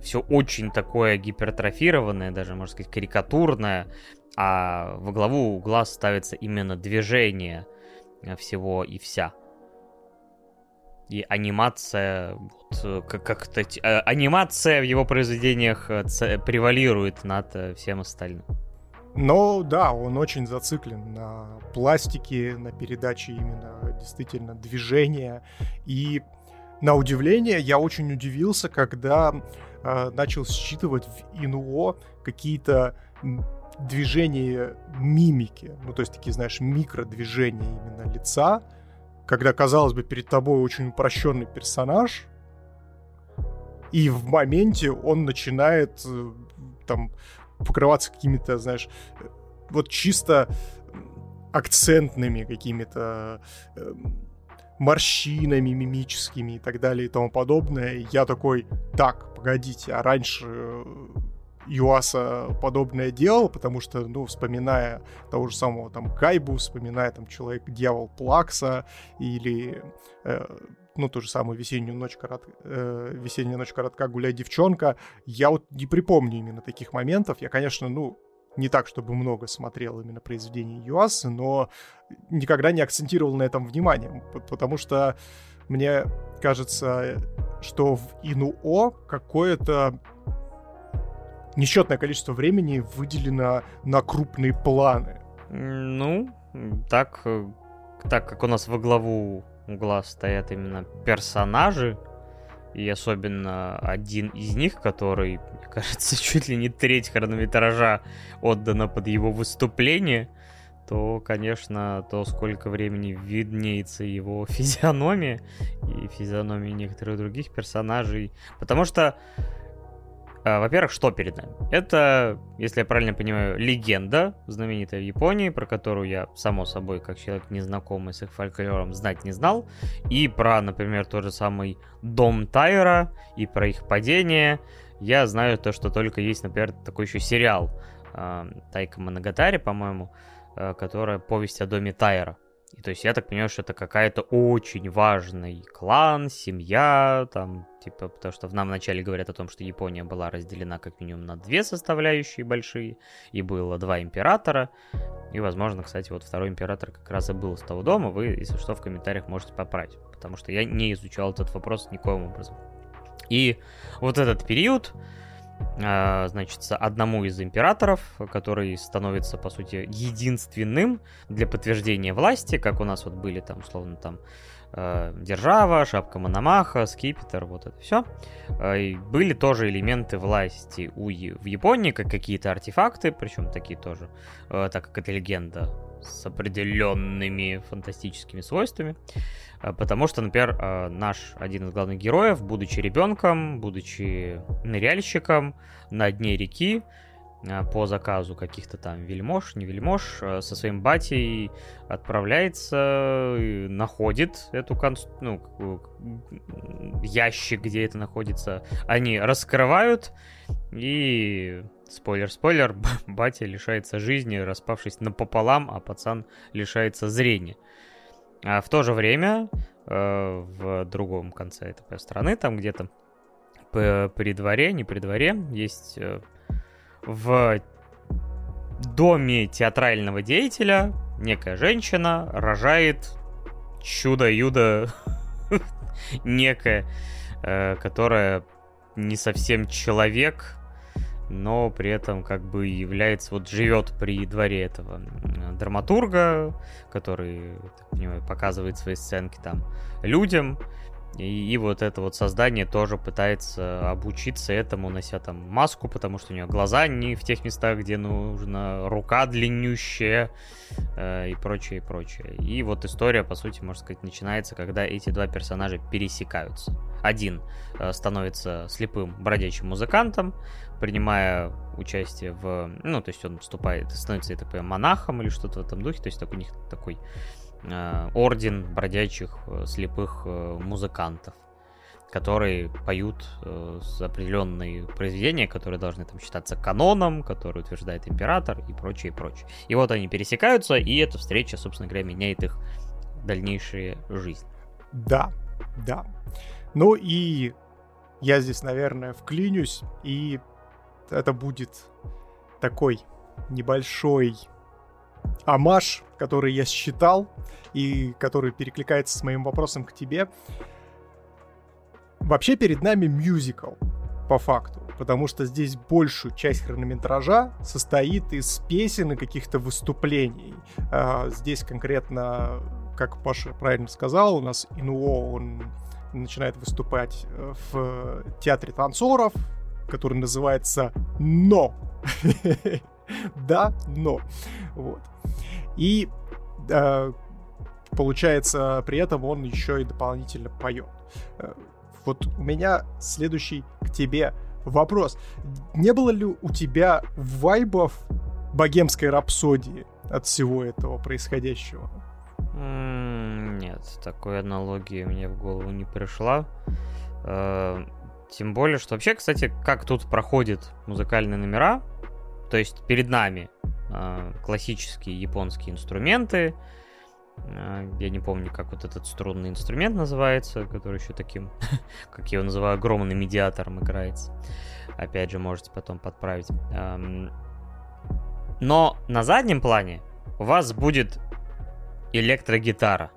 все очень такое гипертрофированное, даже, можно сказать, карикатурное, а во главу глаз ставится именно движение всего и вся. И анимация, вот, как-то а, анимация в его произведениях э, превалирует над э, всем остальным. Но да, он очень зациклен на пластике, на передаче именно действительно движения. И на удивление я очень удивился, когда э, начал считывать в ИНУО какие-то движения мимики. Ну, то есть такие, знаешь, микродвижения именно лица. Когда, казалось бы, перед тобой очень упрощенный персонаж, и в моменте он начинает э, там покрываться какими-то, знаешь, вот чисто акцентными какими-то э, морщинами мимическими и так далее и тому подобное. И я такой, так, погодите, а раньше э, Юаса подобное делал, потому что, ну, вспоминая того же самого там Кайбу, вспоминая там Человек-дьявол Плакса или э, ну, ту же самую весеннюю ночь, корот... э, весенняя ночь коротка, гуляй, девчонка, я вот не припомню именно таких моментов. Я, конечно, ну, не так, чтобы много смотрел именно произведений Юасы, но никогда не акцентировал на этом внимание, потому что мне кажется, что в Инуо какое-то несчетное количество времени выделено на крупные планы. Ну, так, э, так как у нас во главу угла стоят именно персонажи, и особенно один из них, который, мне кажется, чуть ли не треть хронометража отдана под его выступление, то, конечно, то, сколько времени виднеется его физиономия и физиономии некоторых других персонажей. Потому что во-первых, что перед нами? Это, если я правильно понимаю, легенда, знаменитая в Японии, про которую я, само собой, как человек незнакомый с их фольклором, знать не знал. И про, например, тот же самый Дом Тайра, и про их падение. Я знаю то, что только есть, например, такой еще сериал э, Тайка Моногатари, по-моему, э, которая повесть о доме Тайра. И то есть я так понимаю, что это какая-то очень важный клан, семья, там, типа, потому что в нам вначале говорят о том, что Япония была разделена как минимум на две составляющие большие, и было два императора, и, возможно, кстати, вот второй император как раз и был из того дома, вы, если что, в комментариях можете поправить, потому что я не изучал этот вопрос никоим образом. И вот этот период, значит, одному из императоров, который становится, по сути, единственным для подтверждения власти, как у нас вот были там, условно, там, э, держава, шапка Мономаха, скипетр, вот это все. Э, были тоже элементы власти у, в Японии, как какие-то артефакты, причем такие тоже, так как это легенда с определенными фантастическими свойствами. Э, потому что, например, э, наш один из главных героев, будучи ребенком, будучи ныряльщиком на дне реки, э, по заказу каких-то там вельмож, не вельмож, со своим батей отправляется, находит эту конст... ну, ящик, где это находится. Они раскрывают, и спойлер-спойлер, батя лишается жизни, распавшись напополам, а пацан лишается зрения. А в то же время э, в другом конце этой страны, там где-то при дворе, не при дворе, есть э, в доме театрального деятеля некая женщина рожает чудо-юдо некое, э, которое не совсем человек, но при этом как бы является, вот живет при дворе этого драматурга, который, так понимаю, показывает свои сценки там людям. И, и вот это вот создание тоже пытается обучиться этому, нося там маску, потому что у нее глаза не в тех местах, где нужна рука длиннющая э, и прочее, и прочее. И вот история, по сути, можно сказать, начинается, когда эти два персонажа пересекаются. Один э, становится слепым бродячим музыкантом, принимая участие в... Ну, то есть он вступает, становится, я так понимаю, монахом или что-то в этом духе, то есть так, у них такой Э, орден бродячих э, слепых э, музыкантов, которые поют определенные произведения, которые должны там считаться каноном, которые утверждает император и прочее, и прочее. И вот они пересекаются, и эта встреча, собственно говоря, меняет их дальнейшие жизнь. Да, да. Ну и я здесь, наверное, вклинюсь, и это будет такой небольшой амаш, который я считал и который перекликается с моим вопросом к тебе. Вообще перед нами мюзикл, по факту, потому что здесь большую часть хронометража состоит из песен и каких-то выступлений. А, здесь конкретно, как Паша правильно сказал, у нас Инуо, он начинает выступать э, в театре танцоров, который называется «Но». да, но. Вот. И э, получается, при этом он еще и дополнительно поет. Э, вот у меня следующий к тебе вопрос. Не было ли у тебя вайбов богемской рапсодии от всего этого происходящего? Нет, такой аналогии мне в голову не пришла. Э, тем более, что вообще, кстати, как тут проходят музыкальные номера, то есть перед нами э, классические японские инструменты. Э, я не помню, как вот этот струнный инструмент называется, который еще таким, как я его называю, огромным медиатором играется. Опять же, можете потом подправить. Эм, но на заднем плане у вас будет электрогитара.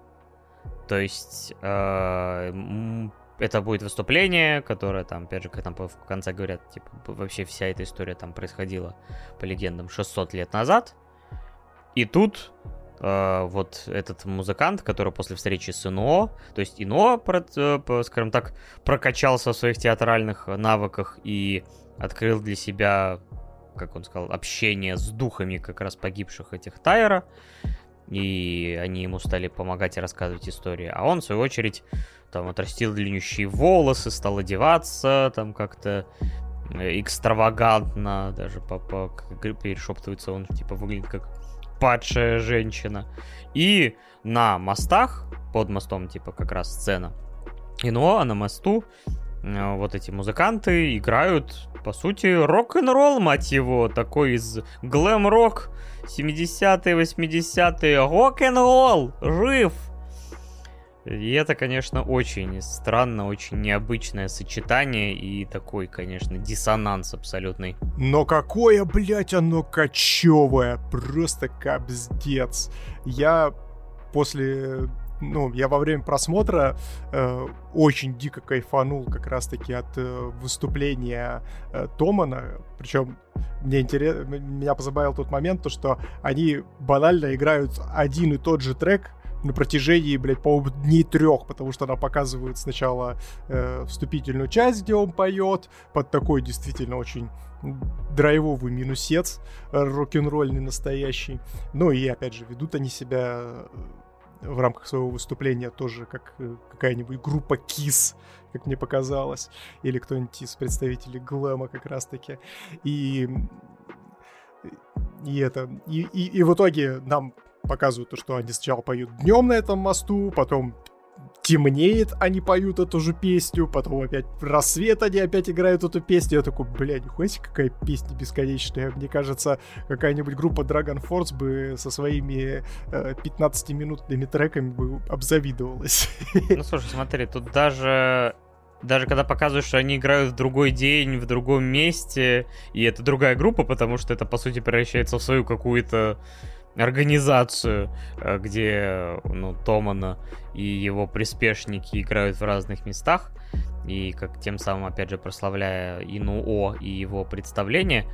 То есть э, это будет выступление, которое там, опять же, как там в конце говорят, типа, вообще вся эта история там происходила, по легендам, 600 лет назад. И тут э, вот этот музыкант, который после встречи с ИНО, то есть ИНО, э, скажем так, прокачался в своих театральных навыках и открыл для себя, как он сказал, общение с духами как раз погибших этих Тайра, и они ему стали помогать и рассказывать истории. А он, в свою очередь, там отрастил длиннющие волосы, стал одеваться там как-то э, экстравагантно, даже по перешептывается, он типа выглядит как падшая женщина. И на мостах, под мостом типа как раз сцена, и ну, а на мосту э, вот эти музыканты играют, по сути, рок-н-ролл, мать его, такой из глэм-рок 70-е, 80-е, рок-н-ролл, жив! И это, конечно, очень странно, очень необычное сочетание и такой, конечно, диссонанс абсолютный. Но какое, блядь, оно кочевое, просто капздец. Я после ну, я во время просмотра э, очень дико кайфанул как раз-таки от э, выступления э, Томана. Причем мне интерес... меня позабавил тот момент, то, что они банально играют один и тот же трек на протяжении, блядь, по-моему, дней трех, потому что она показывает сначала э, вступительную часть, где он поет, под такой действительно очень драйвовый минусец, э, рок-н-ролльный настоящий. Ну и, опять же, ведут они себя э, в рамках своего выступления тоже как э, какая-нибудь группа Kiss, как мне показалось, или кто-нибудь из представителей глэма как раз-таки. И и это и, и, и в итоге нам показывают то, что они сначала поют днем на этом мосту, потом темнеет, они поют эту же песню, потом опять рассвет они опять играют эту песню. Я такой, бля, нихуя себе какая песня бесконечная. Мне кажется, какая-нибудь группа Dragon Force бы со своими э, 15-минутными треками бы обзавидовалась. Ну, слушай, смотри, тут даже даже когда показывают, что они играют в другой день, в другом месте, и это другая группа, потому что это, по сути, превращается в свою какую-то организацию, э, где ну, Томана и его приспешники играют в разных местах, и как тем самым, опять же, прославляя Инуо и его представление,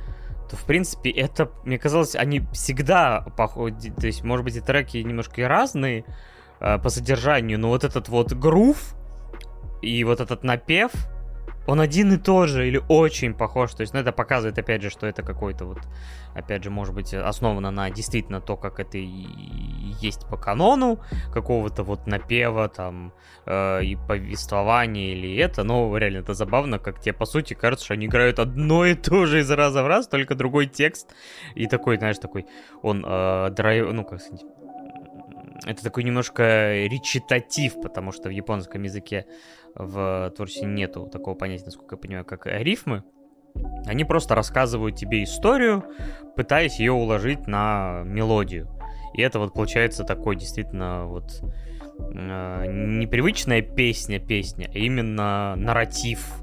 то, в принципе, это, мне казалось, они всегда походят, то есть, может быть, и треки немножко и разные э, по содержанию, но вот этот вот грув, и вот этот напев, он один и тот же или очень похож. То есть, ну, это показывает, опять же, что это какой-то вот, опять же, может быть, основано на действительно то, как это и есть по канону, какого-то вот напева там э, и повествования или это. Но реально это забавно, как тебе, по сути, кажется, что они играют одно и то же из раза в раз, только другой текст. И такой, знаешь, такой, он э, драйв, ну, как сказать, это такой немножко речитатив, потому что в японском языке в творчестве нету такого понятия, насколько я понимаю, как рифмы. Они просто рассказывают тебе историю, пытаясь ее уложить на мелодию. И это вот получается такой действительно вот э, непривычная песня-песня, а именно нарратив,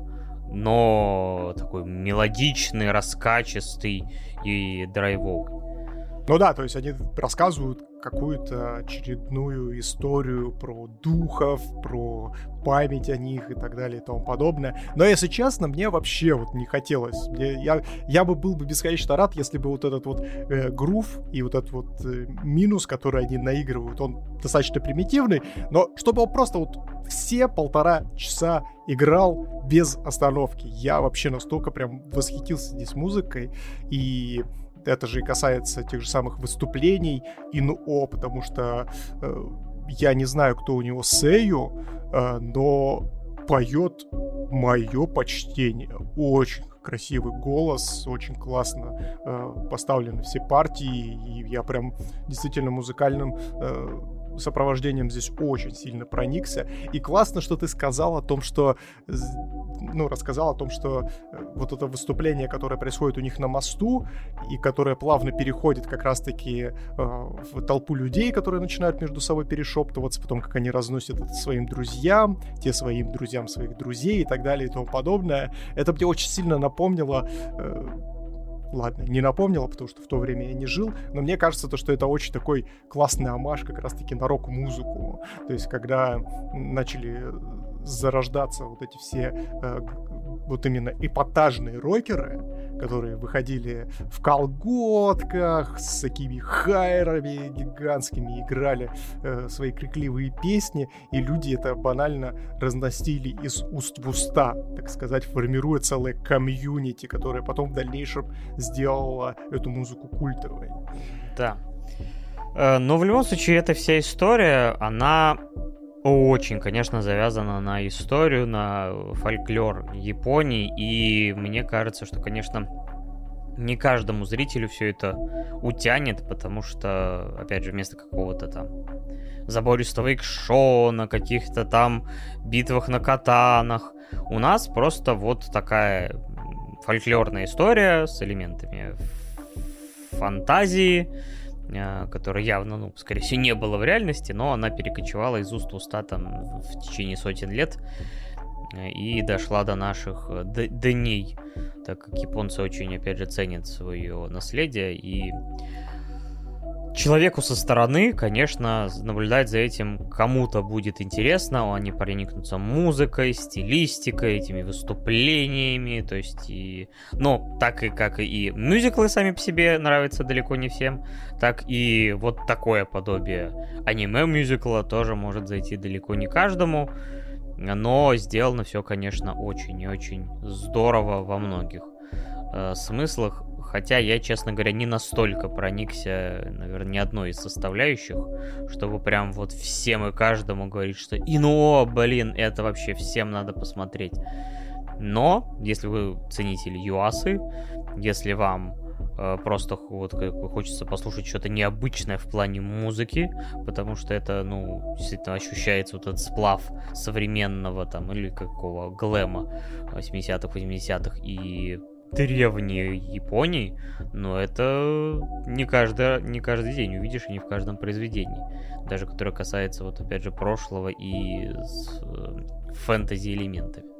но такой мелодичный, раскачистый и драйвовый. Ну да, то есть они рассказывают какую-то очередную историю про духов, про память о них и так далее и тому подобное. Но, если честно, мне вообще вот не хотелось. Мне, я, я бы был бы бесконечно рад, если бы вот этот вот э, грув и вот этот вот э, минус, который они наигрывают, он достаточно примитивный, но чтобы он просто вот все полтора часа играл без остановки. Я вообще настолько прям восхитился здесь музыкой и это же и касается тех же самых выступлений ИНО, потому что э, я не знаю, кто у него Сею, э, но поет мое почтение. Очень красивый голос, очень классно э, поставлены все партии, и я прям действительно музыкальным э, сопровождением здесь очень сильно проникся. И классно, что ты сказал о том, что... Ну, рассказал о том, что э, вот это выступление, которое происходит у них на мосту, и которое плавно переходит как раз-таки э, в толпу людей, которые начинают между собой перешептываться, потом как они разносят это своим друзьям, те своим друзьям своих друзей и так далее и тому подобное. Это мне очень сильно напомнило э, ладно, не напомнила, потому что в то время я не жил, но мне кажется, то, что это очень такой классный амаш как раз-таки на рок-музыку. То есть, когда начали зарождаться вот эти все э, вот именно эпатажные рокеры, которые выходили в колготках с такими хайрами гигантскими, играли э, свои крикливые песни, и люди это банально разносили из уст в уста, так сказать, формируя целое комьюнити, которое потом в дальнейшем сделало эту музыку культовой. Да. Э, но в любом случае, эта вся история, она очень, конечно, завязана на историю, на фольклор Японии, и мне кажется, что, конечно, не каждому зрителю все это утянет, потому что, опять же, вместо какого-то там забористого экшона, каких-то там битвах на катанах, у нас просто вот такая фольклорная история с элементами фантазии, которая явно, ну, скорее всего, не было в реальности, но она перекочевала из уст в уста там в течение сотен лет э, и дошла до наших э, дней, так как японцы очень, опять же, ценят свое наследие и Человеку со стороны, конечно, наблюдать за этим кому-то будет интересно, они проникнутся музыкой, стилистикой, этими выступлениями, то есть и... Но так и как и мюзиклы сами по себе нравятся далеко не всем, так и вот такое подобие аниме-мюзикла тоже может зайти далеко не каждому, но сделано все, конечно, очень и очень здорово во многих э, смыслах. Хотя я, честно говоря, не настолько проникся, наверное, ни одной из составляющих, чтобы прям вот всем и каждому говорить, что и ну, блин, это вообще всем надо посмотреть. Но, если вы ценитель ЮАСы, если вам э, просто вот хочется послушать что-то необычное в плане музыки, потому что это, ну, действительно ощущается вот этот сплав современного там или какого глэма 80-х, 80-х и древней Японии, но это не каждый, не каждый день увидишь и не в каждом произведении. Даже которое касается, вот опять же, прошлого и э, фэнтези-элементами.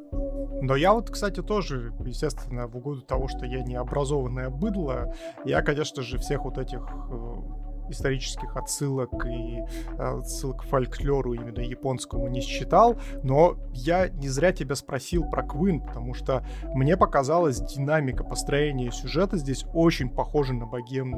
Но я вот, кстати, тоже, естественно, в угоду того, что я не образованное быдло, я, конечно же, всех вот этих э, исторических отсылок и э, отсылок к фольклору именно японскому не считал, но я не зря тебя спросил про Квин, потому что мне показалась динамика построения сюжета здесь очень похожа на, богем,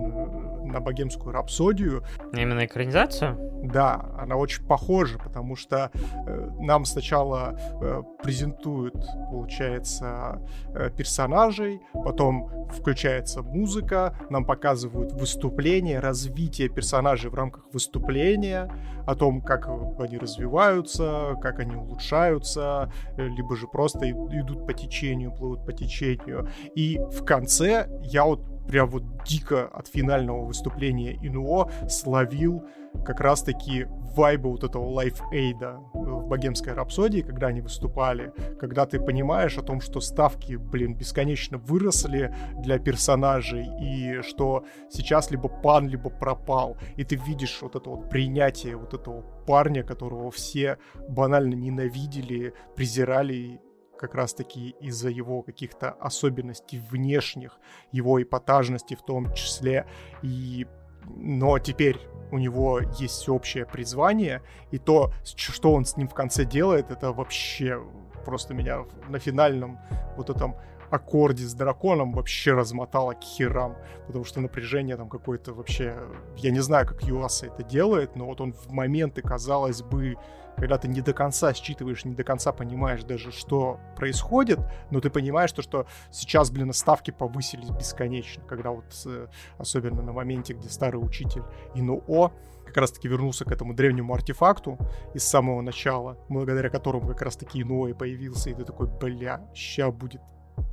на богемскую рапсодию. Именно экранизацию? Да, она очень похожа, потому что э, нам сначала э, презентуют, получается, э, персонажей, потом включается музыка, нам показывают выступление, развитие персонажей в рамках выступления, о том, как они развиваются, как они улучшаются, э, либо же просто идут по течению, плывут по течению. И в конце я вот прям вот дико от финального выступления Инуо словил как раз-таки вайба вот этого лайф-эйда в богемской рапсодии, когда они выступали, когда ты понимаешь о том, что ставки, блин, бесконечно выросли для персонажей, и что сейчас либо пан, либо пропал, и ты видишь вот это вот принятие вот этого парня, которого все банально ненавидели, презирали как раз-таки из-за его каких-то особенностей внешних, его эпатажности в том числе. И... Но теперь у него есть всеобщее призвание, и то, что он с ним в конце делает, это вообще просто меня на финальном вот этом аккорде с драконом вообще размотало к херам, потому что напряжение там какое-то вообще... Я не знаю, как Юаса это делает, но вот он в моменты, казалось бы, когда ты не до конца считываешь, не до конца понимаешь даже, что происходит, но ты понимаешь то, что сейчас, блин, ставки повысились бесконечно, когда вот, э, особенно на моменте, где старый учитель Инуо как раз-таки вернулся к этому древнему артефакту из самого начала, благодаря которому как раз-таки Инуо и появился, и ты такой, бля, ща будет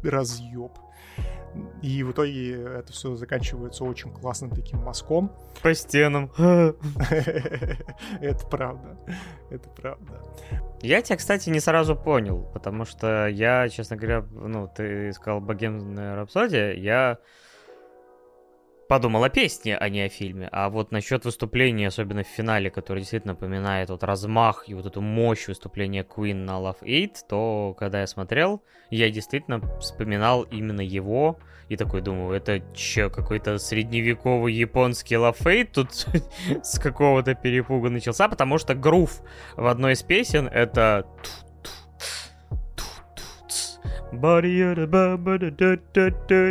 разъеб. И в итоге это все заканчивается очень классным таким мазком. По стенам. Это правда. Это правда. Я тебя, кстати, не сразу понял, потому что я, честно говоря, ну, ты сказал богемная рапсодия, я подумал о песне, а не о фильме. А вот насчет выступления, особенно в финале, который действительно напоминает вот размах и вот эту мощь выступления Queen на Love 8, то когда я смотрел, я действительно вспоминал именно его и такой думаю, это че, какой-то средневековый японский Love 8 тут с какого-то перепуга начался, потому что грув в одной из песен это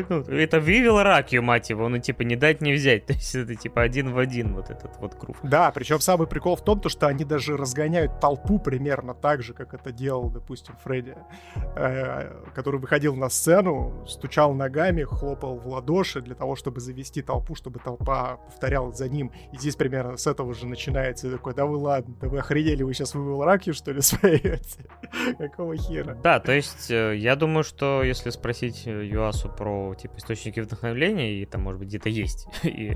ну, это вывел ракью, мать его, ну, типа, не дать не взять. То есть это, типа, один в один вот этот вот круг. Да, причем самый прикол в том, то, что они даже разгоняют толпу примерно так же, как это делал, допустим, Фредди, э, который выходил на сцену, стучал ногами, хлопал в ладоши для того, чтобы завести толпу, чтобы толпа повторяла за ним. И здесь примерно с этого же начинается такой, да вы ладно, да вы охренели, вы сейчас вывел ракью, что ли, споете? Какого хера? Да, то есть э, я думаю, думаю, что если спросить э, Юасу про типа источники вдохновления, и там, может быть, где-то есть и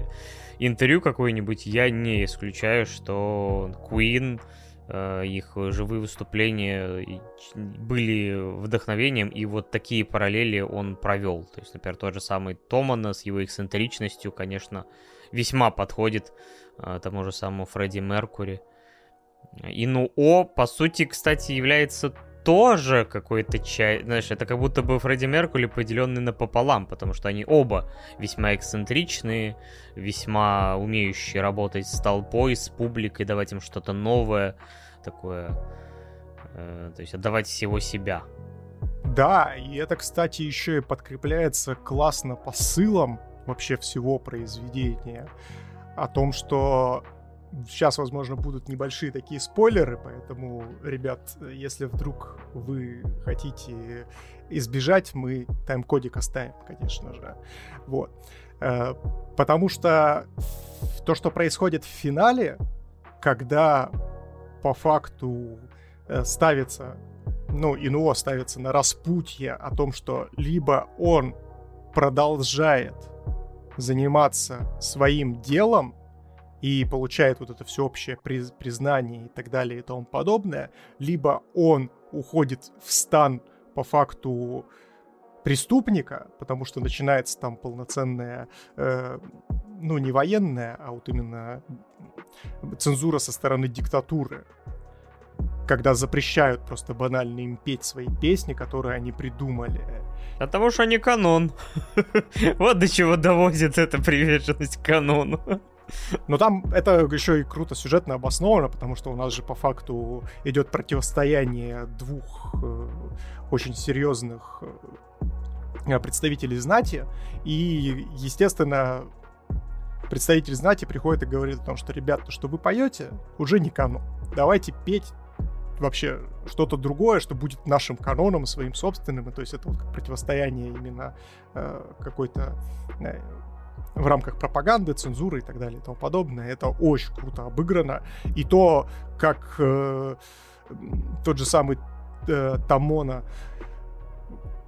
интервью какое-нибудь, я не исключаю, что Queen, э, их живые выступления были вдохновением, и вот такие параллели он провел. То есть, например, тот же самый Томана с его эксцентричностью, конечно, весьма подходит э, тому же самому Фредди Меркури. И ну О, по сути, кстати, является тоже какой-то чай, знаешь, это как будто бы Фредди Меркури поделенный напополам, потому что они оба весьма эксцентричные, весьма умеющие работать с толпой, с публикой, давать им что-то новое, такое, э, то есть отдавать всего себя. Да, и это, кстати, еще и подкрепляется классно посылом вообще всего произведения о том, что Сейчас, возможно, будут небольшие такие спойлеры, поэтому, ребят, если вдруг вы хотите избежать, мы тайм-кодик оставим, конечно же. Вот. Э, потому что то, что происходит в финале, когда по факту э, ставится, ну, Ину-О ставится на распутье о том, что либо он продолжает заниматься своим делом, и получает вот это всеобщее признание и так далее и тому подобное, либо он уходит в стан по факту преступника, потому что начинается там полноценная, э, ну не военная, а вот именно цензура со стороны диктатуры, когда запрещают просто банально им петь свои песни, которые они придумали. От того, что они канон. Вот до чего доводит эта приверженность к канону. Но там это еще и круто сюжетно обосновано, потому что у нас же по факту идет противостояние двух э, очень серьезных э, представителей знати. И, естественно, представитель знати приходит и говорит о том, что, ребята, что вы поете, уже не канон. Давайте петь вообще что-то другое, что будет нашим каноном, своим собственным. И, то есть это вот противостояние именно э, какой-то э, в рамках пропаганды, цензуры и так далее и тому подобное. Это очень круто обыграно. И то, как э, тот же самый э, Тамона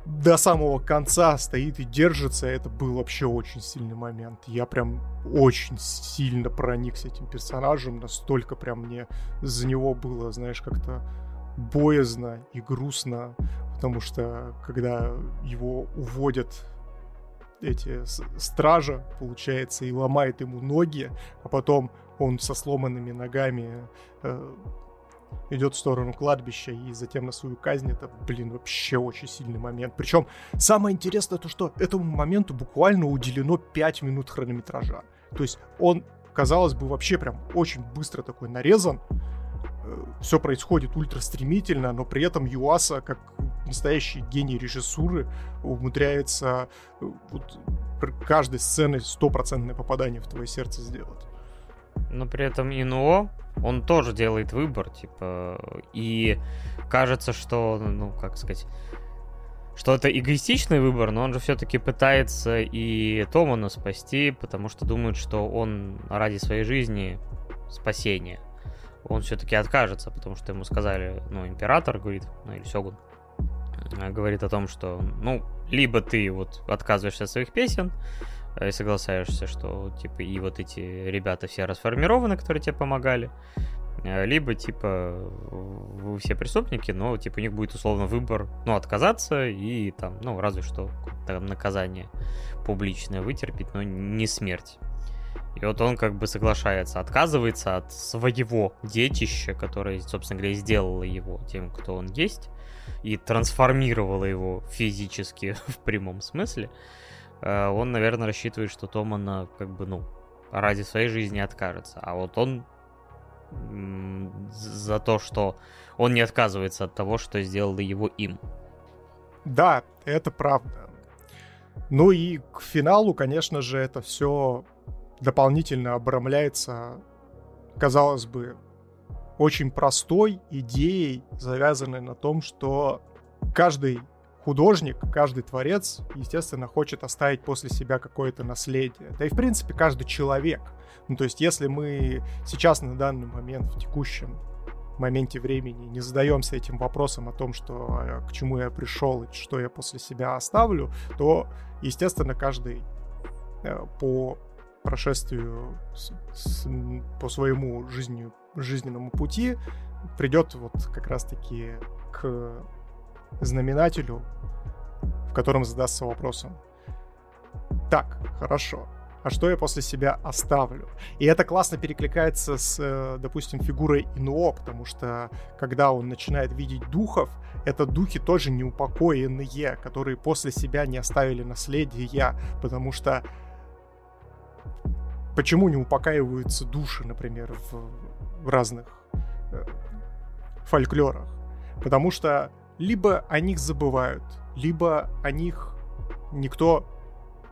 до самого конца стоит и держится, это был вообще очень сильный момент. Я прям очень сильно проникся этим персонажем, настолько прям мне за него было, знаешь, как-то боязно и грустно, потому что когда его уводят эти стража, получается, и ломает ему ноги, а потом он со сломанными ногами э, идет в сторону кладбища и затем на свою казнь. Это, блин, вообще очень сильный момент. Причем самое интересное то, что этому моменту буквально уделено 5 минут хронометража. То есть он, казалось бы, вообще прям очень быстро такой нарезан. Все происходит ультра стремительно, но при этом Юаса, как настоящий гений режиссуры, умудряется э, вот, каждой сценой стопроцентное попадание в твое сердце сделать. Но при этом Инуо, он тоже делает выбор, типа, и кажется, что, ну, как сказать, что это эгоистичный выбор, но он же все-таки пытается и Томана спасти, потому что думает, что он ради своей жизни спасение. Он все-таки откажется, потому что ему сказали, ну, император говорит, ну, или Сёгун, э, говорит о том, что, ну, либо ты вот отказываешься от своих песен, и соглашаешься, что, типа, и вот эти ребята все расформированы, которые тебе помогали, э, либо, типа, вы все преступники, но, типа, у них будет условно выбор, ну, отказаться и там, ну, разве что там наказание публичное вытерпеть, но не смерть. И вот он как бы соглашается, отказывается от своего детища, которое, собственно говоря, сделало его тем, кто он есть, и трансформировало его физически в прямом смысле. Э, он, наверное, рассчитывает, что Томана как бы, ну, ради своей жизни откажется. А вот он за то, что он не отказывается от того, что сделали его им. Да, это правда. Ну и к финалу, конечно же, это все дополнительно обрамляется, казалось бы, очень простой идеей, завязанной на том, что каждый художник, каждый творец, естественно, хочет оставить после себя какое-то наследие. Да и, в принципе, каждый человек. Ну, то есть, если мы сейчас на данный момент, в текущем моменте времени, не задаемся этим вопросом о том, что а, к чему я пришел и что я после себя оставлю, то, естественно, каждый э, по прошествию с, с, по своему жизнью, жизненному пути придет вот как раз-таки к знаменателю, в котором задастся вопросом. Так, хорошо. А что я после себя оставлю? И это классно перекликается с, э, допустим, фигурой Инуо, потому что когда он начинает видеть духов, это духи тоже неупокоенные, которые после себя не оставили наследия, потому что почему не упокаиваются души, например, в, разных э, фольклорах? Потому что либо о них забывают, либо о них никто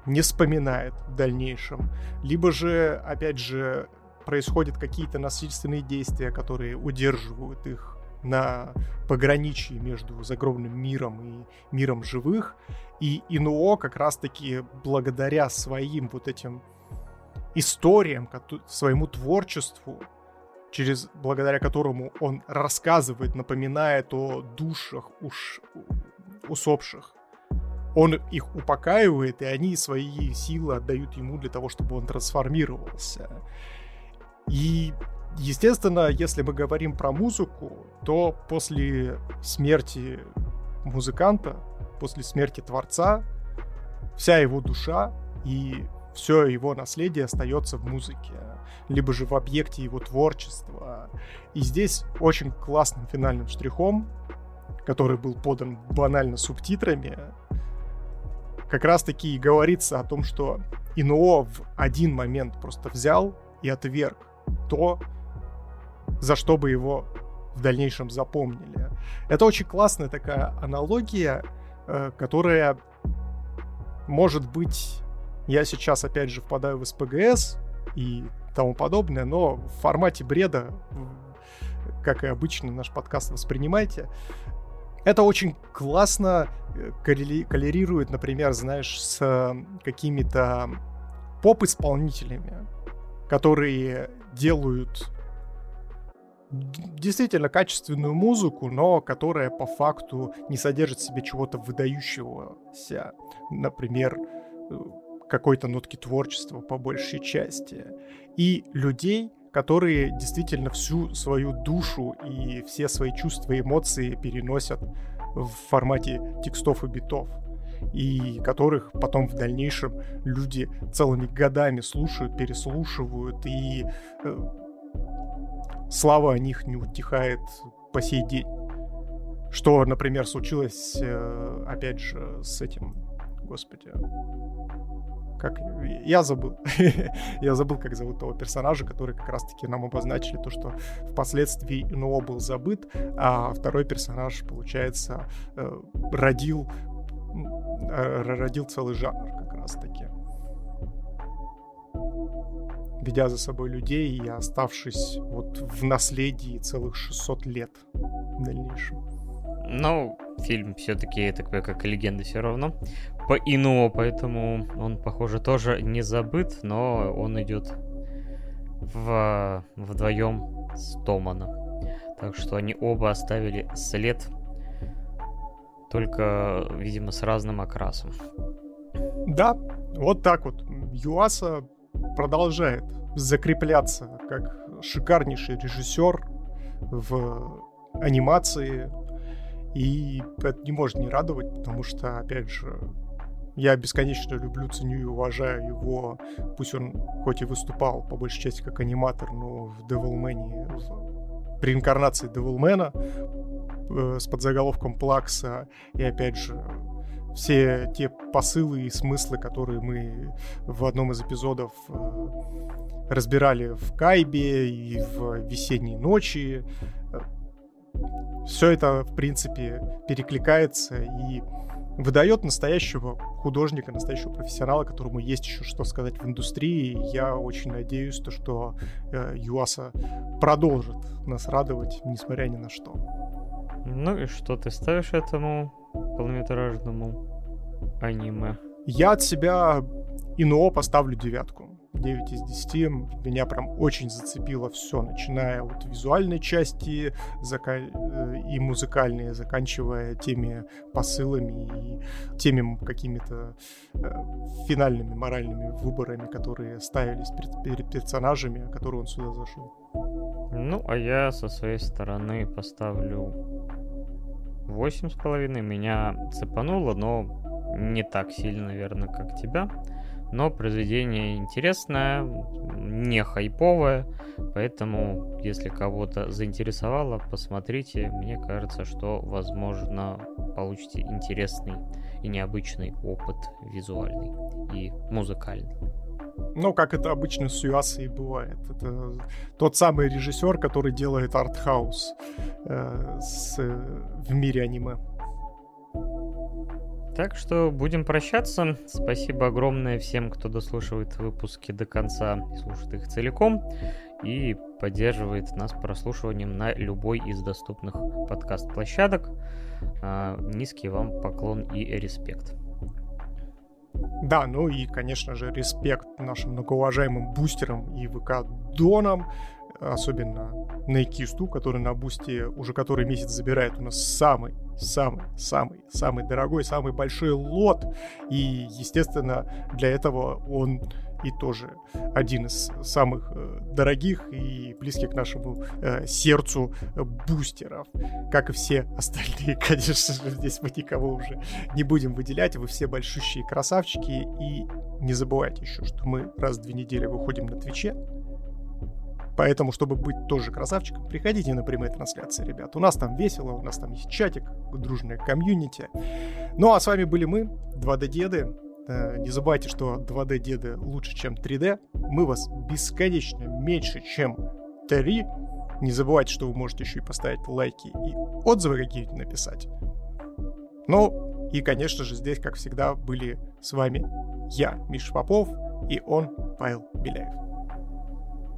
не вспоминает в дальнейшем, либо же, опять же, происходят какие-то насильственные действия, которые удерживают их на пограничии между загробным миром и миром живых. И Инуо как раз-таки благодаря своим вот этим историям, своему творчеству, через благодаря которому он рассказывает, напоминает о душах уж усопших. Он их упокаивает, и они свои силы отдают ему для того, чтобы он трансформировался. И, естественно, если мы говорим про музыку, то после смерти музыканта, после смерти творца, вся его душа и все его наследие остается в музыке, либо же в объекте его творчества. И здесь очень классным финальным штрихом, который был подан банально субтитрами, как раз таки и говорится о том, что Инуо в один момент просто взял и отверг то, за что бы его в дальнейшем запомнили. Это очень классная такая аналогия, э, которая может быть, я сейчас опять же впадаю в СПГС и тому подобное, но в формате бреда, как и обычно наш подкаст воспринимайте, это очень классно э, коллерирует, например, знаешь, с э, какими-то поп-исполнителями, которые делают действительно качественную музыку, но которая по факту не содержит в себе чего-то выдающегося. Например, э, какой-то нотки творчества по большей части. И людей, которые действительно всю свою душу и все свои чувства и эмоции переносят в формате текстов и битов и которых потом в дальнейшем люди целыми годами слушают, переслушивают, и э, слава о них не утихает по сей день. Что, например, случилось, э, опять же, с этим, господи, как я забыл, я забыл, как зовут того персонажа, который как раз-таки нам обозначили то, что впоследствии НО был забыт, а второй персонаж, получается, э, родил э, родил целый жанр как раз-таки. Ведя за собой людей и оставшись вот в наследии целых 600 лет в дальнейшем. Ну, фильм все-таки такой, как и легенда все равно по иного, поэтому он, похоже, тоже не забыт, но он идет в, вдвоем с Томана. Так что они оба оставили след, только, видимо, с разным окрасом. Да, вот так вот. Юаса продолжает закрепляться как шикарнейший режиссер в анимации. И это не может не радовать, потому что, опять же, я бесконечно люблю, ценю и уважаю его. Пусть он хоть и выступал по большей части как аниматор, но в Devilman, в реинкарнации Devilman э, с подзаголовком Плакса и опять же все те посылы и смыслы, которые мы в одном из эпизодов э, разбирали в Кайбе и в Весенней ночи. Все это, в принципе, перекликается и выдает настоящего художника, настоящего профессионала, которому есть еще что сказать в индустрии. Я очень надеюсь, то, что э, Юаса продолжит нас радовать, несмотря ни на что. Ну и что ты ставишь этому полнометражному аниме? Я от себя ИНО поставлю девятку. 9 из 10. Меня прям очень зацепило все, начиная от визуальной части зака... Э, и музыкальной, заканчивая теми посылами и теми какими-то э, финальными моральными выборами, которые ставились перед, перед персонажами, которые он сюда зашел. Ну, а я со своей стороны поставлю восемь с половиной. Меня цепануло, но не так сильно, наверное, как тебя но произведение интересное, не хайповое, поэтому, если кого-то заинтересовало, посмотрите. Мне кажется, что, возможно, получите интересный и необычный опыт визуальный и музыкальный. Ну, как это обычно с Юасой бывает. Это тот самый режиссер, который делает артхаус э, с, в мире аниме. Так что будем прощаться. Спасибо огромное всем, кто дослушивает выпуски до конца и слушает их целиком. И поддерживает нас прослушиванием на любой из доступных подкаст-площадок. А, низкий вам поклон и респект. Да, ну и, конечно же, респект нашим многоуважаемым бустерам и ВК-донам, особенно Нейкисту, который на бусте уже который месяц забирает у нас самый самый-самый-самый дорогой, самый большой лот. И, естественно, для этого он и тоже один из самых э, дорогих и близких к нашему э, сердцу бустеров. Как и все остальные, конечно же, здесь мы никого уже не будем выделять. Вы все большущие красавчики. И не забывайте еще, что мы раз в две недели выходим на Твиче. Поэтому, чтобы быть тоже красавчиком, приходите на прямые трансляции, ребят. У нас там весело, у нас там есть чатик, дружная комьюнити. Ну а с вами были мы, 2D-деды. Э, не забывайте, что 2D-деды лучше, чем 3D. Мы вас бесконечно меньше, чем 3. Не забывайте, что вы можете еще и поставить лайки и отзывы какие-нибудь написать. Ну, и, конечно же, здесь, как всегда, были с вами я, Миша Попов, и он, Павел Беляев.